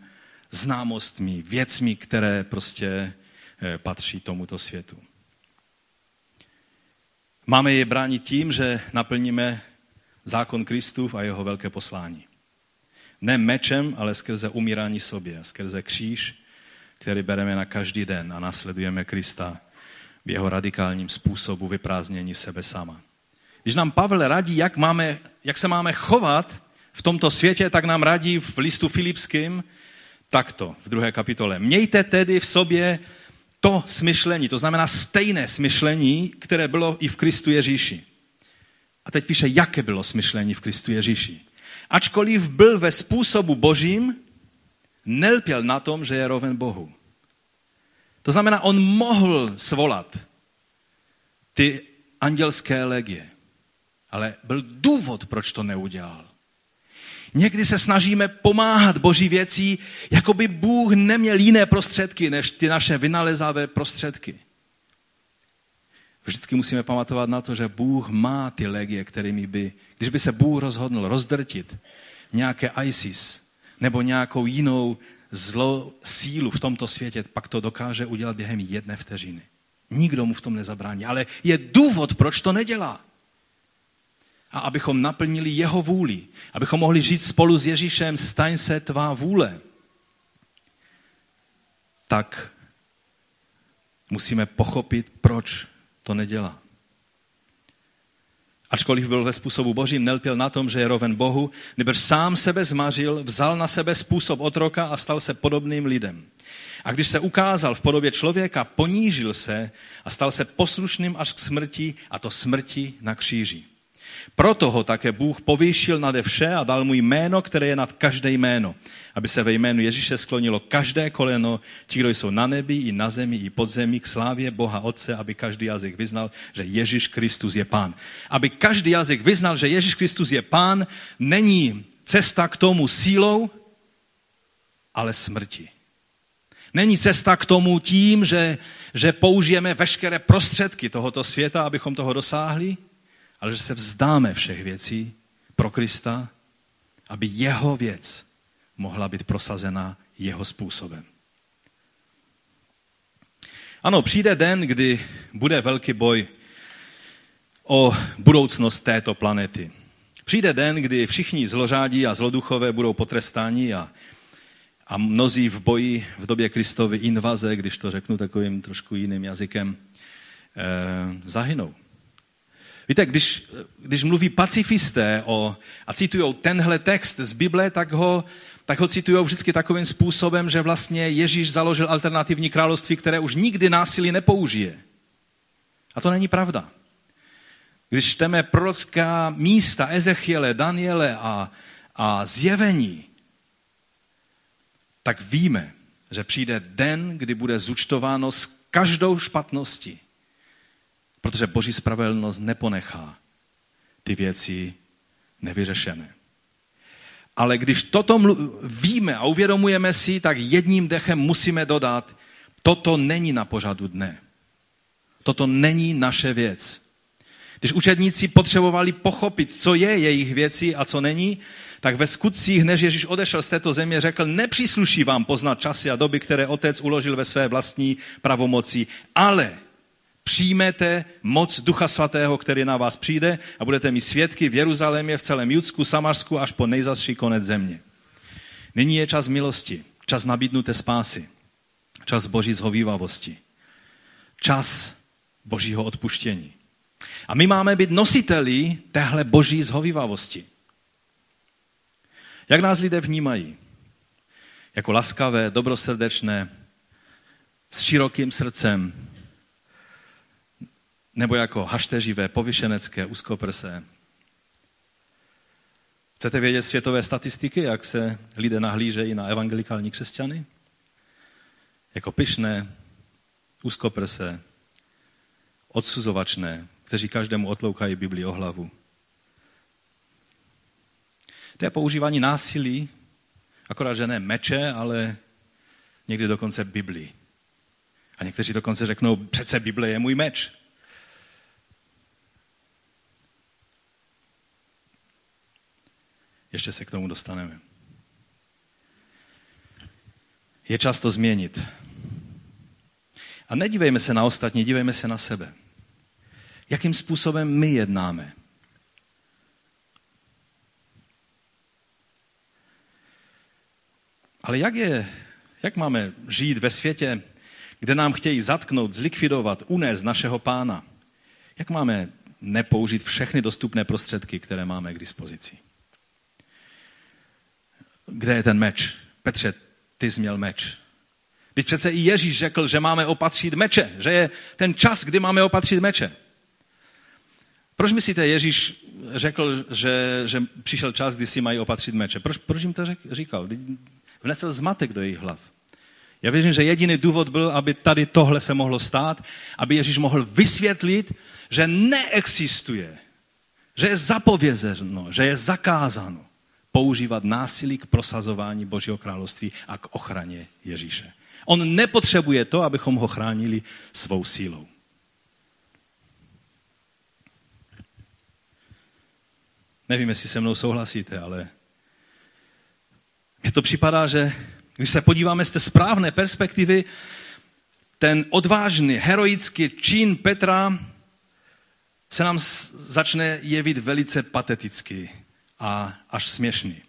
známostmi, věcmi, které prostě eh, patří tomuto světu. Máme je bránit tím, že naplníme zákon Kristův a jeho velké poslání. Ne mečem, ale skrze umírání sobě, skrze kříž, který bereme na každý den a následujeme Krista v jeho radikálním způsobu vyprázdnění sebe sama. Když nám Pavel radí, jak, máme, jak se máme chovat v tomto světě, tak nám radí v listu Filipským, takto v druhé kapitole. Mějte tedy v sobě to smyšlení, to znamená stejné smyšlení, které bylo i v Kristu Ježíši. A teď píše, jaké bylo smyšlení v Kristu Ježíši. Ačkoliv byl ve způsobu božím, nelpěl na tom, že je roven Bohu. To znamená, on mohl svolat ty andělské legie, ale byl důvod, proč to neudělal. Někdy se snažíme pomáhat boží věcí, jako by Bůh neměl jiné prostředky, než ty naše vynalezavé prostředky. Vždycky musíme pamatovat na to, že Bůh má ty legie, kterými by, když by se Bůh rozhodl rozdrtit nějaké ISIS nebo nějakou jinou zlou sílu v tomto světě, pak to dokáže udělat během jedné vteřiny. Nikdo mu v tom nezabrání. Ale je důvod, proč to nedělá a abychom naplnili jeho vůli, abychom mohli žít spolu s Ježíšem, staň se tvá vůle, tak musíme pochopit, proč to nedělá. Ačkoliv byl ve způsobu božím, nelpěl na tom, že je roven Bohu, nebož sám sebe zmařil, vzal na sebe způsob otroka a stal se podobným lidem. A když se ukázal v podobě člověka, ponížil se a stal se poslušným až k smrti, a to smrti na kříži. Proto ho také Bůh povýšil nade vše a dal mu jméno, které je nad každé jméno, aby se ve jménu Ježíše sklonilo každé koleno, ti, kdo jsou na nebi, i na zemi, i pod zemi, k slávě Boha Otce, aby každý jazyk vyznal, že Ježíš Kristus je Pán. Aby každý jazyk vyznal, že Ježíš Kristus je Pán, není cesta k tomu sílou, ale smrti. Není cesta k tomu tím, že, že použijeme veškeré prostředky tohoto světa, abychom toho dosáhli, ale že se vzdáme všech věcí pro Krista, aby jeho věc mohla být prosazena jeho způsobem. Ano, přijde den, kdy bude velký boj o budoucnost této planety. Přijde den, kdy všichni zlořádí a zloduchové budou potrestáni a, a mnozí v boji v době Kristovy invaze, když to řeknu takovým trošku jiným jazykem, eh, zahynou. Víte, když, když mluví pacifisté o, a citují tenhle text z Bible, tak ho, tak ho citují vždycky takovým způsobem, že vlastně Ježíš založil alternativní království, které už nikdy násilí nepoužije. A to není pravda. Když čteme prorocká místa Ezechiele, Daniele a, a zjevení, tak víme, že přijde den, kdy bude zúčtováno s každou špatností Protože boží spravedlnost neponechá ty věci nevyřešené. Ale když toto víme a uvědomujeme si, tak jedním dechem musíme dodat, toto není na pořadu dne. Toto není naše věc. Když učedníci potřebovali pochopit, co je jejich věcí a co není, tak ve skutcích, než Ježíš odešel z této země, řekl, nepřísluší vám poznat časy a doby, které otec uložil ve své vlastní pravomoci, ale přijmete moc Ducha Svatého, který na vás přijde a budete mít svědky v Jeruzalémě, v celém Judsku, Samarsku až po nejzasší konec země. Nyní je čas milosti, čas nabídnuté spásy, čas boží zhovývavosti, čas božího odpuštění. A my máme být nositeli téhle boží zhovývavosti. Jak nás lidé vnímají? Jako laskavé, dobrosrdečné, s širokým srdcem, nebo jako hašteřivé, povyšenecké, úzkoprsé. Chcete vědět světové statistiky, jak se lidé nahlížejí na evangelikální křesťany? Jako pyšné, úzkoprsé, odsuzovačné, kteří každému otloukají Bibli o hlavu. To je používání násilí, akorát, že ne meče, ale někdy dokonce Bibli. A někteří dokonce řeknou, přece Bible je můj meč. Ještě se k tomu dostaneme. Je čas to změnit. A nedívejme se na ostatní, dívejme se na sebe. Jakým způsobem my jednáme? Ale jak, je, jak máme žít ve světě, kde nám chtějí zatknout, zlikvidovat, unést našeho pána? Jak máme nepoužít všechny dostupné prostředky, které máme k dispozici? Kde je ten meč? Petře, ty jsi měl meč. Teď přece i Ježíš řekl, že máme opatřit meče, že je ten čas, kdy máme opatřit meče. Proč myslíte, Ježíš řekl, že, že přišel čas, kdy si mají opatřit meče? Proč, proč jim to řek, říkal? Vnesl zmatek do jejich hlav. Já věřím, že jediný důvod byl, aby tady tohle se mohlo stát, aby Ježíš mohl vysvětlit, že neexistuje, že je zapovězeno, že je zakázáno používat násilí k prosazování Božího království a k ochraně Ježíše. On nepotřebuje to, abychom ho chránili svou sílou. Nevím, jestli se mnou souhlasíte, ale mně to připadá, že když se podíváme z té správné perspektivy, ten odvážný, heroický čin Petra se nám začne jevit velice pateticky a až směšný.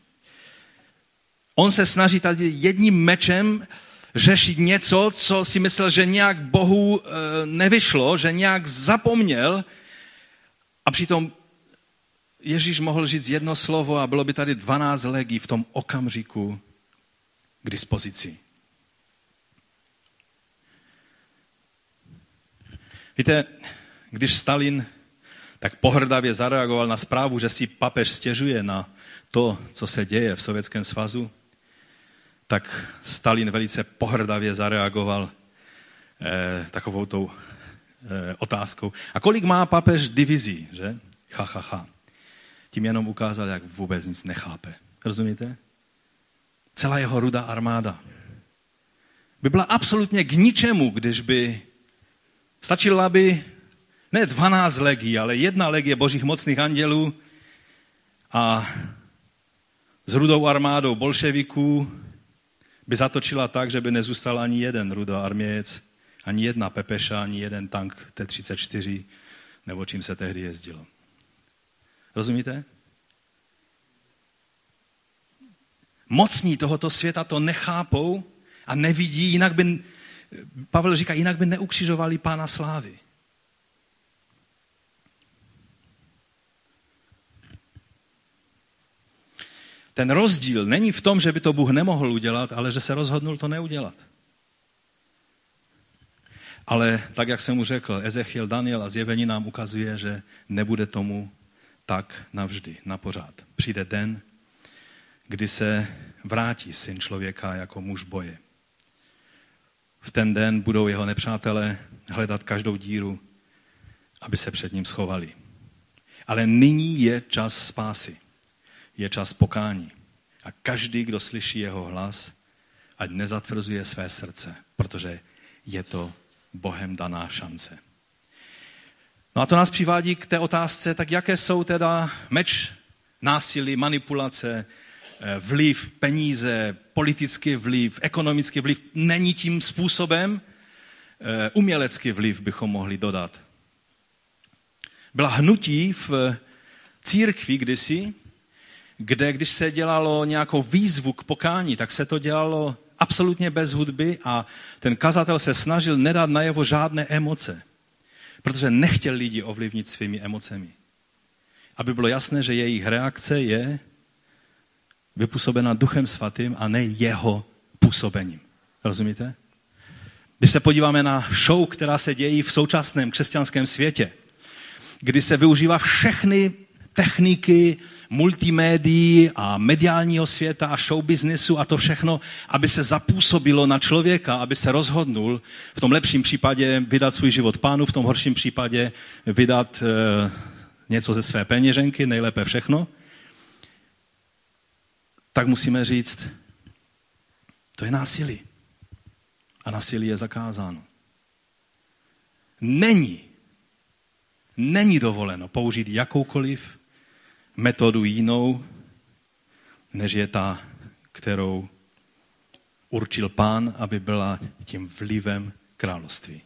On se snaží tady jedním mečem řešit něco, co si myslel, že nějak Bohu e, nevyšlo, že nějak zapomněl a přitom Ježíš mohl říct jedno slovo a bylo by tady 12 legí v tom okamžiku k dispozici. Víte, když Stalin tak pohrdavě zareagoval na zprávu, že si papež stěžuje na to, co se děje v Sovětském svazu, tak Stalin velice pohrdavě zareagoval eh, takovou tou eh, otázkou. A kolik má papež divizí, že? Ha, ha, ha. Tím jenom ukázal, jak vůbec nic nechápe. Rozumíte? Celá jeho rudá armáda by byla absolutně k ničemu, když by stačila by ne 12 legí, ale jedna legie božích mocných andělů a s rudou armádou bolševiků by zatočila tak, že by nezůstal ani jeden rudoarmějec, ani jedna pepeša, ani jeden tank T-34, nebo čím se tehdy jezdilo. Rozumíte? Mocní tohoto světa to nechápou a nevidí, jinak by, Pavel říká, jinak by neukřižovali pána slávy. Ten rozdíl není v tom, že by to Bůh nemohl udělat, ale že se rozhodnul to neudělat. Ale tak, jak jsem mu řekl, Ezechiel, Daniel a zjevení nám ukazuje, že nebude tomu tak navždy, na pořád. Přijde den, kdy se vrátí syn člověka jako muž boje. V ten den budou jeho nepřátelé hledat každou díru, aby se před ním schovali. Ale nyní je čas spásy je čas pokání. A každý, kdo slyší jeho hlas, ať nezatvrzuje své srdce, protože je to Bohem daná šance. No a to nás přivádí k té otázce, tak jaké jsou teda meč, násilí, manipulace, eh, vliv, peníze, politický vliv, ekonomický vliv. Není tím způsobem, eh, umělecký vliv bychom mohli dodat. Byla hnutí v církvi kdysi, kde když se dělalo nějakou výzvu k pokání, tak se to dělalo absolutně bez hudby a ten kazatel se snažil nedat najevo žádné emoce, protože nechtěl lidi ovlivnit svými emocemi. Aby bylo jasné, že jejich reakce je vypůsobena duchem svatým a ne jeho působením. Rozumíte? Když se podíváme na show, která se dějí v současném křesťanském světě, kdy se využívá všechny techniky multimédií a mediálního světa a showbiznesu a to všechno, aby se zapůsobilo na člověka, aby se rozhodnul v tom lepším případě vydat svůj život pánu, v tom horším případě vydat e, něco ze své peněženky, nejlépe všechno, tak musíme říct, to je násilí. A násilí je zakázáno. Není, není dovoleno použít jakoukoliv metodu jinou, než je ta, kterou určil pán, aby byla tím vlivem království.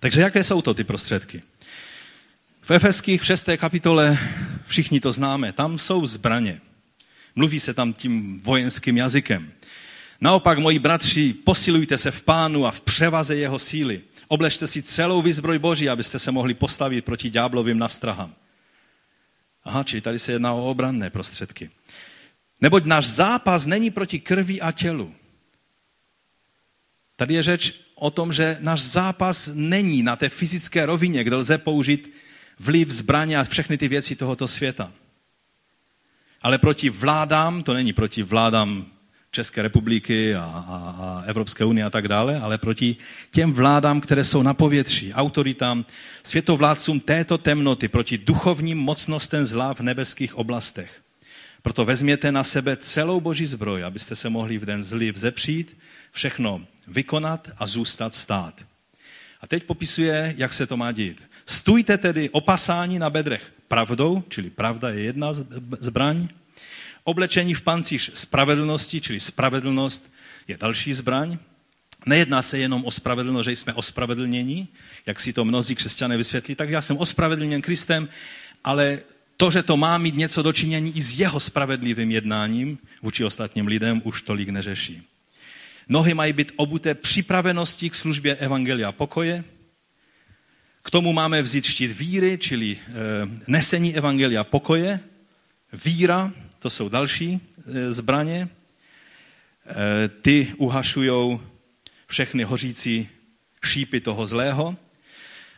Takže jaké jsou to ty prostředky? V Efeských v 6. kapitole všichni to známe, tam jsou zbraně. Mluví se tam tím vojenským jazykem. Naopak, moji bratři, posilujte se v pánu a v převaze jeho síly. Obležte si celou výzbroj Boží, abyste se mohli postavit proti ďáblovým nastrahám. Aha, čili tady se jedná o obranné prostředky. Neboť náš zápas není proti krvi a tělu. Tady je řeč o tom, že náš zápas není na té fyzické rovině, kde lze použít vliv, zbraně a všechny ty věci tohoto světa. Ale proti vládám, to není proti vládám České republiky a, a, a Evropské unie a tak dále, ale proti těm vládám, které jsou na povětří, autoritám, světovládcům této temnoty, proti duchovním mocnostem zla v nebeských oblastech. Proto vezměte na sebe celou boží zbroj, abyste se mohli v den zlý vzepřít, všechno vykonat a zůstat stát. A teď popisuje, jak se to má dít. Stůjte tedy opasání na bedrech pravdou, čili pravda je jedna zbraň, Oblečení v pancíř spravedlnosti, čili spravedlnost je další zbraň. Nejedná se jenom o spravedlnost, že jsme ospravedlnění, jak si to mnozí křesťané vysvětlí, tak já jsem ospravedlněn Kristem, ale to, že to má mít něco dočinění i s jeho spravedlivým jednáním vůči ostatním lidem, už tolik neřeší. Nohy mají být obuté připravenosti k službě Evangelia pokoje. K tomu máme vzít štít víry, čili e, nesení Evangelia pokoje, víra, to jsou další e, zbraně. E, ty uhašují všechny hořící šípy toho zlého.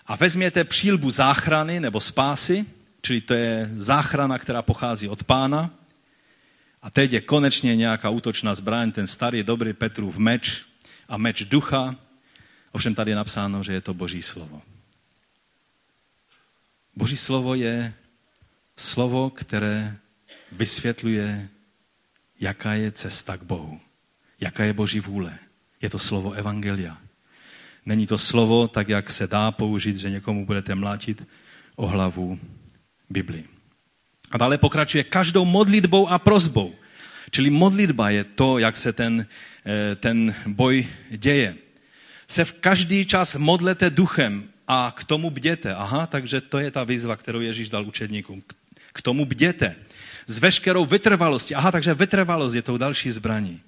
a vezměte přílbu záchrany nebo spásy, čili to je záchrana, která pochází od pána, a teď je konečně nějaká útočná zbraň, ten starý, dobrý Petrův meč a meč ducha. Ovšem tady je napsáno, že je to Boží slovo. Boží slovo je slovo, které vysvětluje, jaká je cesta k Bohu, jaká je Boží vůle. Je to slovo Evangelia. Není to slovo, tak jak se dá použít, že někomu budete mlátit o hlavu Bibli. A dále pokračuje každou modlitbou a prozbou. Čili modlitba je to, jak se ten, eh, ten boj děje. Se v každý čas modlete duchem a k tomu bděte. Aha, takže to je ta výzva, kterou Ježíš dal učedníkům. K tomu bděte. S veškerou vytrvalostí. Aha, takže vytrvalost je tou další zbraní.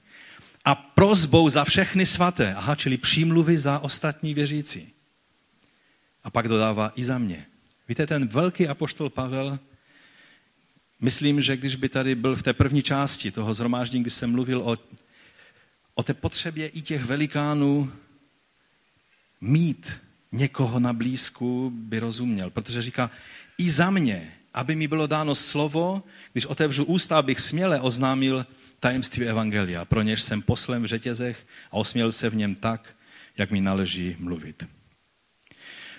A prozbou za všechny svaté. Aha, čili přímluvy za ostatní věřící. A pak dodává i za mě. Víte, ten velký apoštol Pavel, myslím, že když by tady byl v té první části toho zhromáždění, když jsem mluvil o, o té potřebě i těch velikánů mít někoho na blízku, by rozuměl. Protože říká, i za mě, aby mi bylo dáno slovo, když otevřu ústa, abych směle oznámil tajemství Evangelia, pro něž jsem poslem v řetězech a osměl se v něm tak, jak mi náleží mluvit.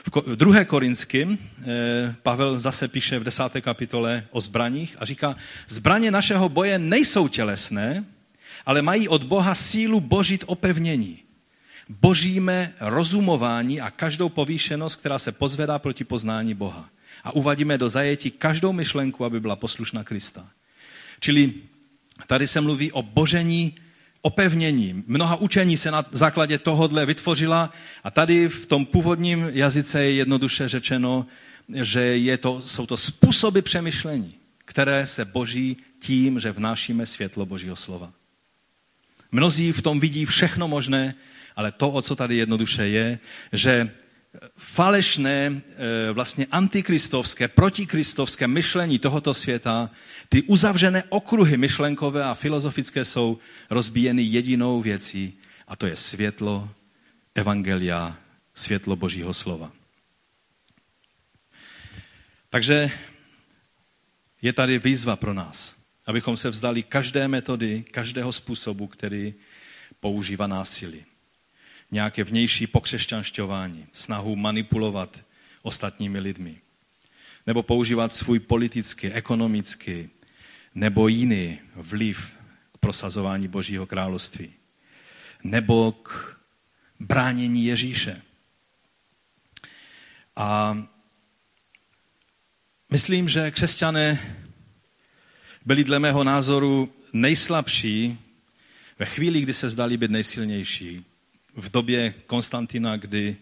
V 2. Korinským eh, Pavel zase píše v 10. kapitole o zbraních a říká, zbraně našeho boje nejsou tělesné, ale mají od Boha sílu božit opevnění. Božíme rozumování a každou povýšenost, která se pozvedá proti poznání Boha. A uvadíme do zajetí každou myšlenku, aby byla poslušná Krista. Čili tady se mluví o božení opevnění. Mnoha učení se na základě tohohle vytvořila a tady v tom původním jazyce je jednoduše řečeno, že je to, jsou to způsoby přemýšlení, které se boží tím, že vnášíme světlo Božího slova. Mnozí v tom vidí všechno možné, ale to, o co tady jednoduše je, že falešné, eh, vlastně antikristovské, protikristovské myšlení tohoto světa, ty uzavřené okruhy myšlenkové a filozofické jsou rozbíjeny jedinou věcí a to je světlo Evangelia, světlo Božího slova. Takže je tady výzva pro nás, abychom se vzdali každé metody, každého způsobu, který používá násilí nějaké vnější pokřesťanšťování, snahu manipulovat ostatními lidmi, nebo používat svůj politický, ekonomický nebo jiný vliv k prosazování Božího království, nebo k bránění Ježíše. A myslím, že křesťané byli dle mého názoru nejslabší ve chvíli, kdy se zdali být nejsilnější, v době Konstantina, kdy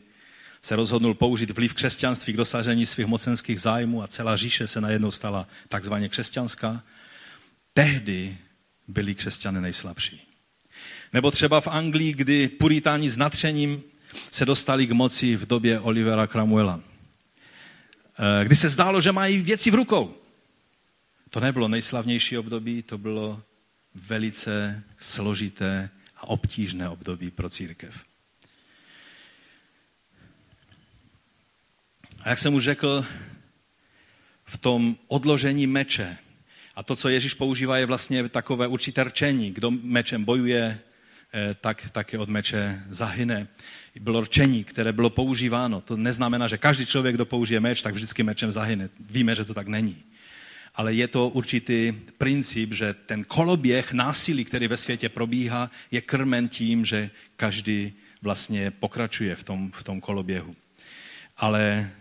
se rozhodnul použít vliv křesťanství k dosažení svých mocenských zájmů a celá říše se najednou stala takzvaně křesťanská, tehdy byli křesťané nejslabší. Nebo třeba v Anglii, kdy puritáni s natřením se dostali k moci v době Olivera Cramuela. Eh, kdy se zdálo, že mají věci v rukou. To nebylo nejslavnější období, to bylo velice složité a obtížné období pro církev. A jak jsem už řekl, v tom odložení meče, a to, co Ježíš používá, je vlastně takové určité rčení. Kdo mečem bojuje, eh, tak taky od meče zahyne. Bylo rčení, které bylo používáno. To neznamená, že každý člověk, kdo použije meč, tak vždycky mečem zahyne. Víme, že to tak není ale je to určitý princip, že ten koloběh násilí, který ve světě probíhá, je krmen tím, že každý vlastně pokračuje v tom, v tom koloběhu. Ale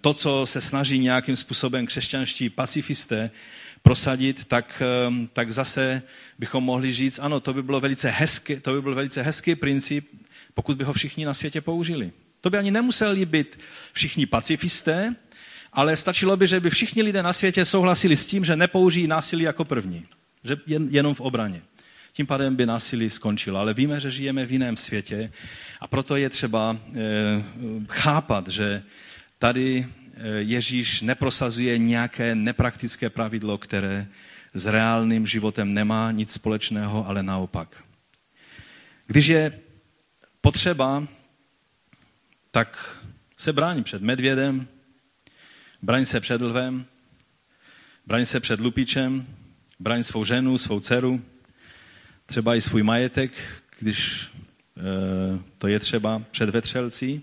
to, co se snaží nějakým způsobem křesťanští pacifisté prosadit, tak, e, tak zase bychom mohli říct, ano, to by, bylo velice hezky, to by byl velice hezký princip, pokud by ho všichni na světě použili. To by ani nemuseli být všichni pacifisté, ale stačilo by, že by všichni lidé na světě souhlasili s tím, že nepoužijí násilí jako první, že jen, jenom v obraně. Tím pádem by násilí skončilo. Ale víme, že žijeme v jiném světě a proto je třeba e, chápat, že tady eh, Ježíš neprosazuje nějaké nepraktické pravidlo, které s reálným životem nemá nic společného, ale naopak. Když je potřeba, tak se braň před medvědem, braň se před lvem, braň se před lupičem, braň svou ženu, svou dceru, třeba i svůj majetek, když e, to je třeba před vetřelcí.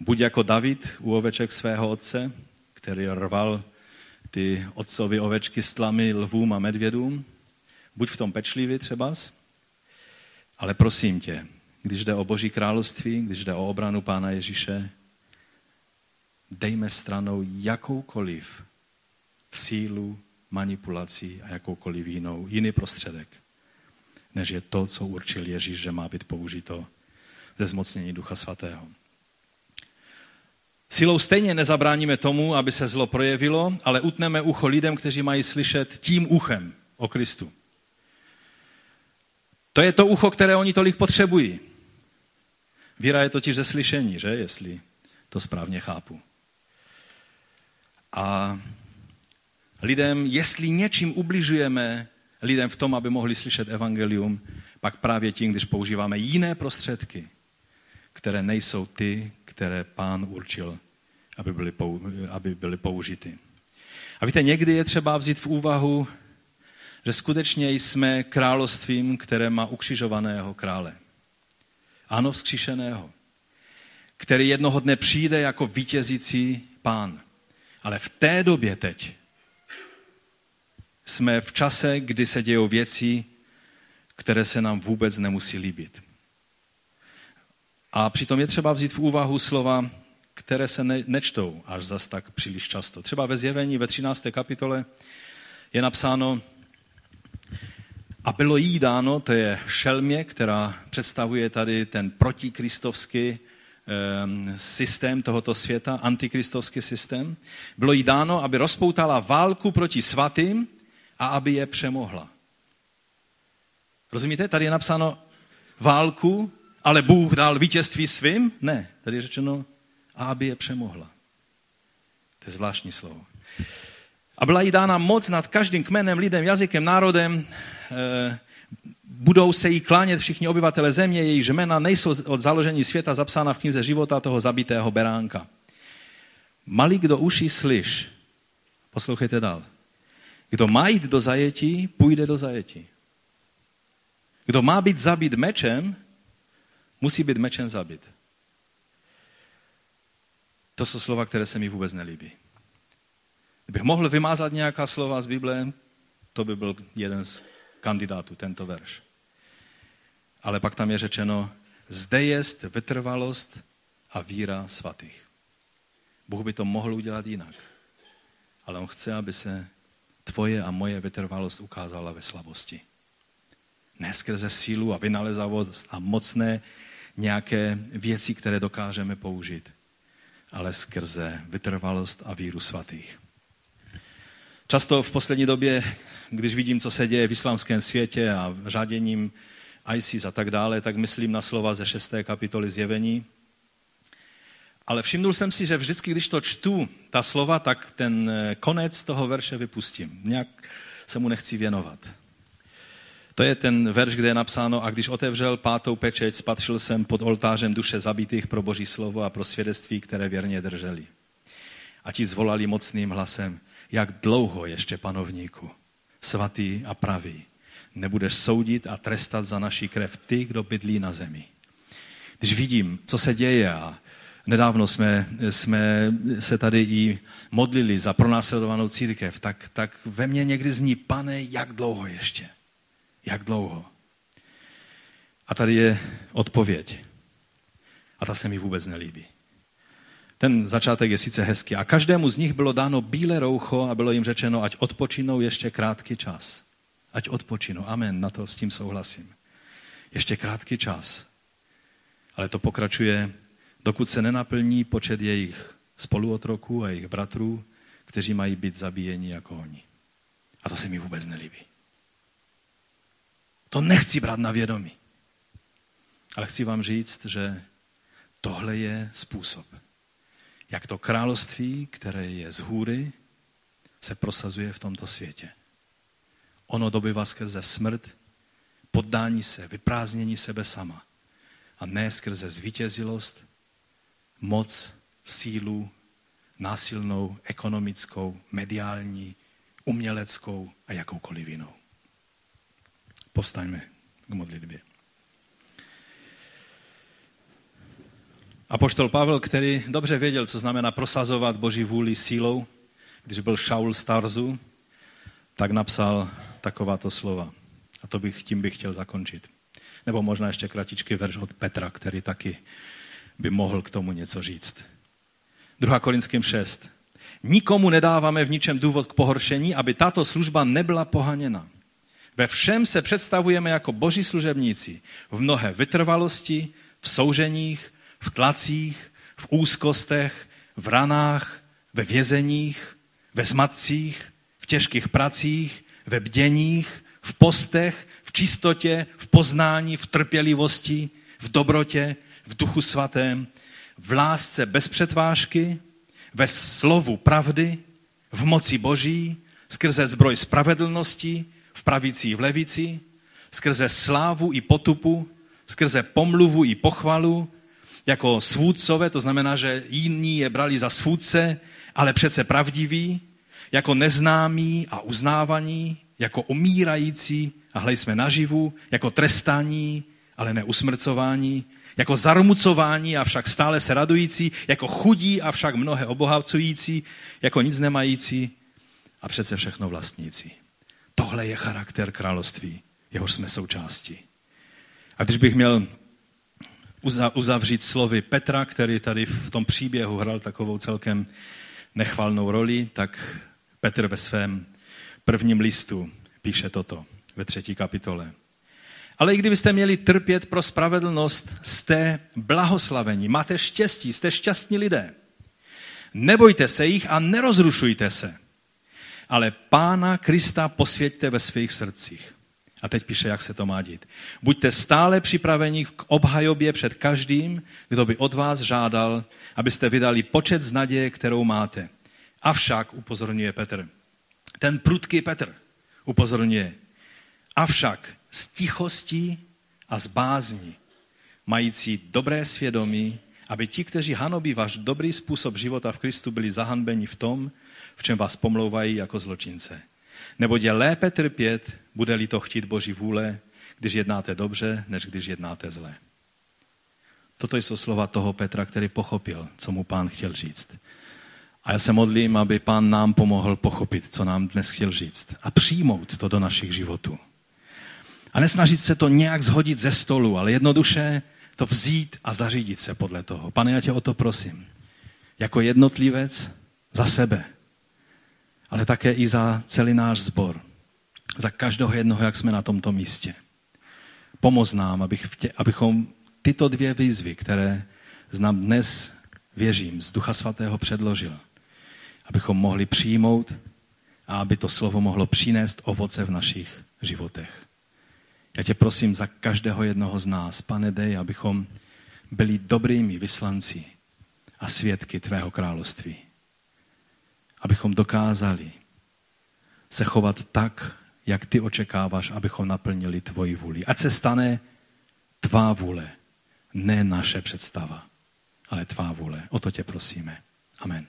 Buď jako David u oveček svého otce, který rval ty otcovy ovečky s tlamy lvům a medvědům. Buď v tom pečlivý třeba, ale prosím tě, když jde o Boží království, když jde o obranu Pána Ježíše, dejme stranou jakoukoliv sílu, manipulací a jakoukoliv jinou, jiný prostředek, než je to, co určil Ježíš, že má být použito ze zmocnění Ducha Svatého. Silou stejně nezabráníme tomu, aby se zlo projevilo, ale utneme ucho lidem, kteří mají slyšet tím uchem o Kristu. To je to ucho, které oni tolik potřebují. Víra je totiž ze slyšení, že? Jestli to správně chápu. A lidem, jestli něčím ubližujeme lidem v tom, aby mohli slyšet evangelium, pak právě tím, když používáme jiné prostředky, které nejsou ty, které pán určil, aby byly, aby byly použity. A víte, někdy je třeba vzít v úvahu, že skutečně jsme královstvím, které má ukřižovaného krále. Ano, vzkříšeného, který jednoho dne přijde jako vítězící pán. Ale v té době teď jsme v čase, kdy se dějou věci, které se nám vůbec nemusí líbit. A přitom je třeba vzít v úvahu slova, které se ne, nečtou až zas tak příliš často. Třeba ve zjevení ve 13. kapitole je napsáno, a bylo jí dáno, to je šelmě, která představuje tady ten protikristovský systém tohoto světa, antikristovský systém. Bylo jí dáno, aby rozpoutala válku proti svatým a aby je přemohla. Rozumíte? Tady je napsáno válku, ale Bůh dal vítězství svým? Ne, tady je řečeno, aby je přemohla. To je zvláštní slovo. A byla jí dána moc nad každým kmenem, lidem, jazykem, národem. E, budou se jí klánět všichni obyvatele země, její jména nejsou od založení světa zapsána v knize života toho zabitého beránka. Malý kdo uší slyš, poslouchejte dál. Kdo má jít do zajetí, půjde do zajetí. Kdo má být zabit mečem, musí být mečem zabit. To jsou slova, které se mi vůbec nelíbí. Kdybych mohl vymázat nějaká slova z Bible, to by byl jeden z kandidátů, tento verš. Ale pak tam je řečeno, zde jest vytrvalost a víra svatých. Bůh by to mohl udělat jinak. Ale on chce, aby se tvoje a moje vytrvalost ukázala ve slabosti. Ne skrze sílu a vynalezavost a mocné nějaké věci, které dokážeme použít, ale skrze vytrvalost a víru svatých. Často v poslední době, když vidím, co se děje v islámském světě a řáděním ISIS a tak dále, tak myslím na slova ze šesté kapitoly zjevení. Ale všimnul jsem si, že vždycky, když to čtu, ta slova, tak ten konec toho verše vypustím. Nějak se mu nechci věnovat. To je ten verš, kde je napsáno, a když otevřel pátou pečeť, spatřil jsem pod oltářem duše zabitých pro boží slovo a pro svědectví, které věrně drželi. A ti zvolali mocným hlasem, jak dlouho ještě panovníku, svatý a pravý, nebudeš soudit a trestat za naší krev ty, kdo bydlí na zemi. Když vidím, co se děje a nedávno jsme, jsme se tady i modlili za pronásledovanou církev, tak, tak ve mně někdy zní, pane, jak dlouho ještě? Jak dlouho? A tady je odpověď. A ta se mi vůbec nelíbí. Ten začátek je sice hezký. A každému z nich bylo dáno bílé roucho a bylo jim řečeno, ať odpočinou ještě krátký čas. Ať odpočinou. Amen, na to s tím souhlasím. Ještě krátký čas. Ale to pokračuje, dokud se nenaplní počet jejich spoluotroků a jejich bratrů, kteří mají být zabíjeni jako oni. A to se mi vůbec nelíbí. To nechci brát na vědomí. Ale chci vám říct, že tohle je způsob, jak to království, které je z hůry, se prosazuje v tomto světě. Ono dobyvá skrze smrt, poddání se, vyprázdnění sebe sama. A ne skrze zvítězilost, moc sílu násilnou, ekonomickou, mediální, uměleckou a jakoukoliv jinou. Povstaňme k modlitbě. Apoštol Pavel, který dobře věděl, co znamená prosazovat Boží vůli sílou, když byl Šaul Starzu, tak napsal takováto slova. A to bych, tím bych chtěl zakončit. Nebo možná ještě kratičký verš od Petra, který taky by mohl k tomu něco říct. 2. Korinským 6. Nikomu nedáváme v ničem důvod k pohoršení, aby tato služba nebyla pohaněna. Ve všem se představujeme jako boží služebníci. V mnohé vytrvalosti, v souženích, v tlacích, v úzkostech, v ranách, ve vězeních, ve zmatcích, v těžkých pracích, ve bděních, v postech, v čistotě, v poznání, v trpělivosti, v dobrotě, v duchu svatém, v lásce bez přetvážky, ve slovu pravdy, v moci boží, skrze zbroj spravedlnosti, v pravici i v levici, skrze slávu i potupu, skrze pomluvu i pochvalu, jako svůdcové, to znamená, že jiní je brali za svůdce, ale přece pravdiví, jako neznámí a uznávaní, jako umírající a hle jsme naživu, jako trestání, ale neusmrcování, jako zarmucování a však stále se radující, jako chudí a však mnohé obohacující, jako nic nemající a přece všechno vlastnící. Tohle je charakter království, jehož jsme součástí. A když bych měl uzavřít slovy Petra, který tady v tom příběhu hrál takovou celkem nechvalnou roli, tak Petr ve svém prvním listu píše toto ve třetí kapitole. Ale i kdybyste měli trpět pro spravedlnost, jste blahoslavení, máte štěstí, jste šťastní lidé. Nebojte se jich a nerozrušujte se, ale Pána Krista posvěďte ve svých srdcích. A teď píše, jak se to má dít. Buďte stále připraveni k obhajobě před každým, kdo by od vás žádal, abyste vydali počet z naděje, kterou máte. Avšak, upozorňuje Petr, ten prudký Petr upozorňuje, avšak s tichostí a s bázní, mající dobré svědomí, aby ti, kteří hanobí váš dobrý způsob života v Kristu, byli zahanbeni v tom, v čem vás pomlouvají jako zločince. Nebo je lépe trpět, bude-li to chtít Boží vůle, když jednáte dobře, než když jednáte zle. Toto jsou slova toho Petra, který pochopil, co mu pán chtěl říct. A já se modlím, aby pán nám pomohl pochopit, co nám dnes chtěl říct a přijmout to do našich životů. A nesnažit se to nějak zhodit ze stolu, ale jednoduše to vzít a zařídit se podle toho. Pane, já tě o to prosím. Jako jednotlivec za sebe, ale také i za celý náš sbor. Za každého jednoho, jak jsme na tomto místě. Pomoz nám, abych tě, abychom tyto dvě výzvy, které znám dnes, věřím, z Ducha Svatého předložil, abychom mohli přijmout a aby to slovo mohlo přinést ovoce v našich životech. Já tě prosím za každého jednoho z nás, pane, dej, abychom byli dobrými vyslanci a svědky tvého království. Abychom dokázali se chovat tak, jak ty očekáváš, abychom naplnili tvoji vůli. Ať se stane tvá vůle, ne naše představa, ale tvá vůle. O to tě prosíme. Amen.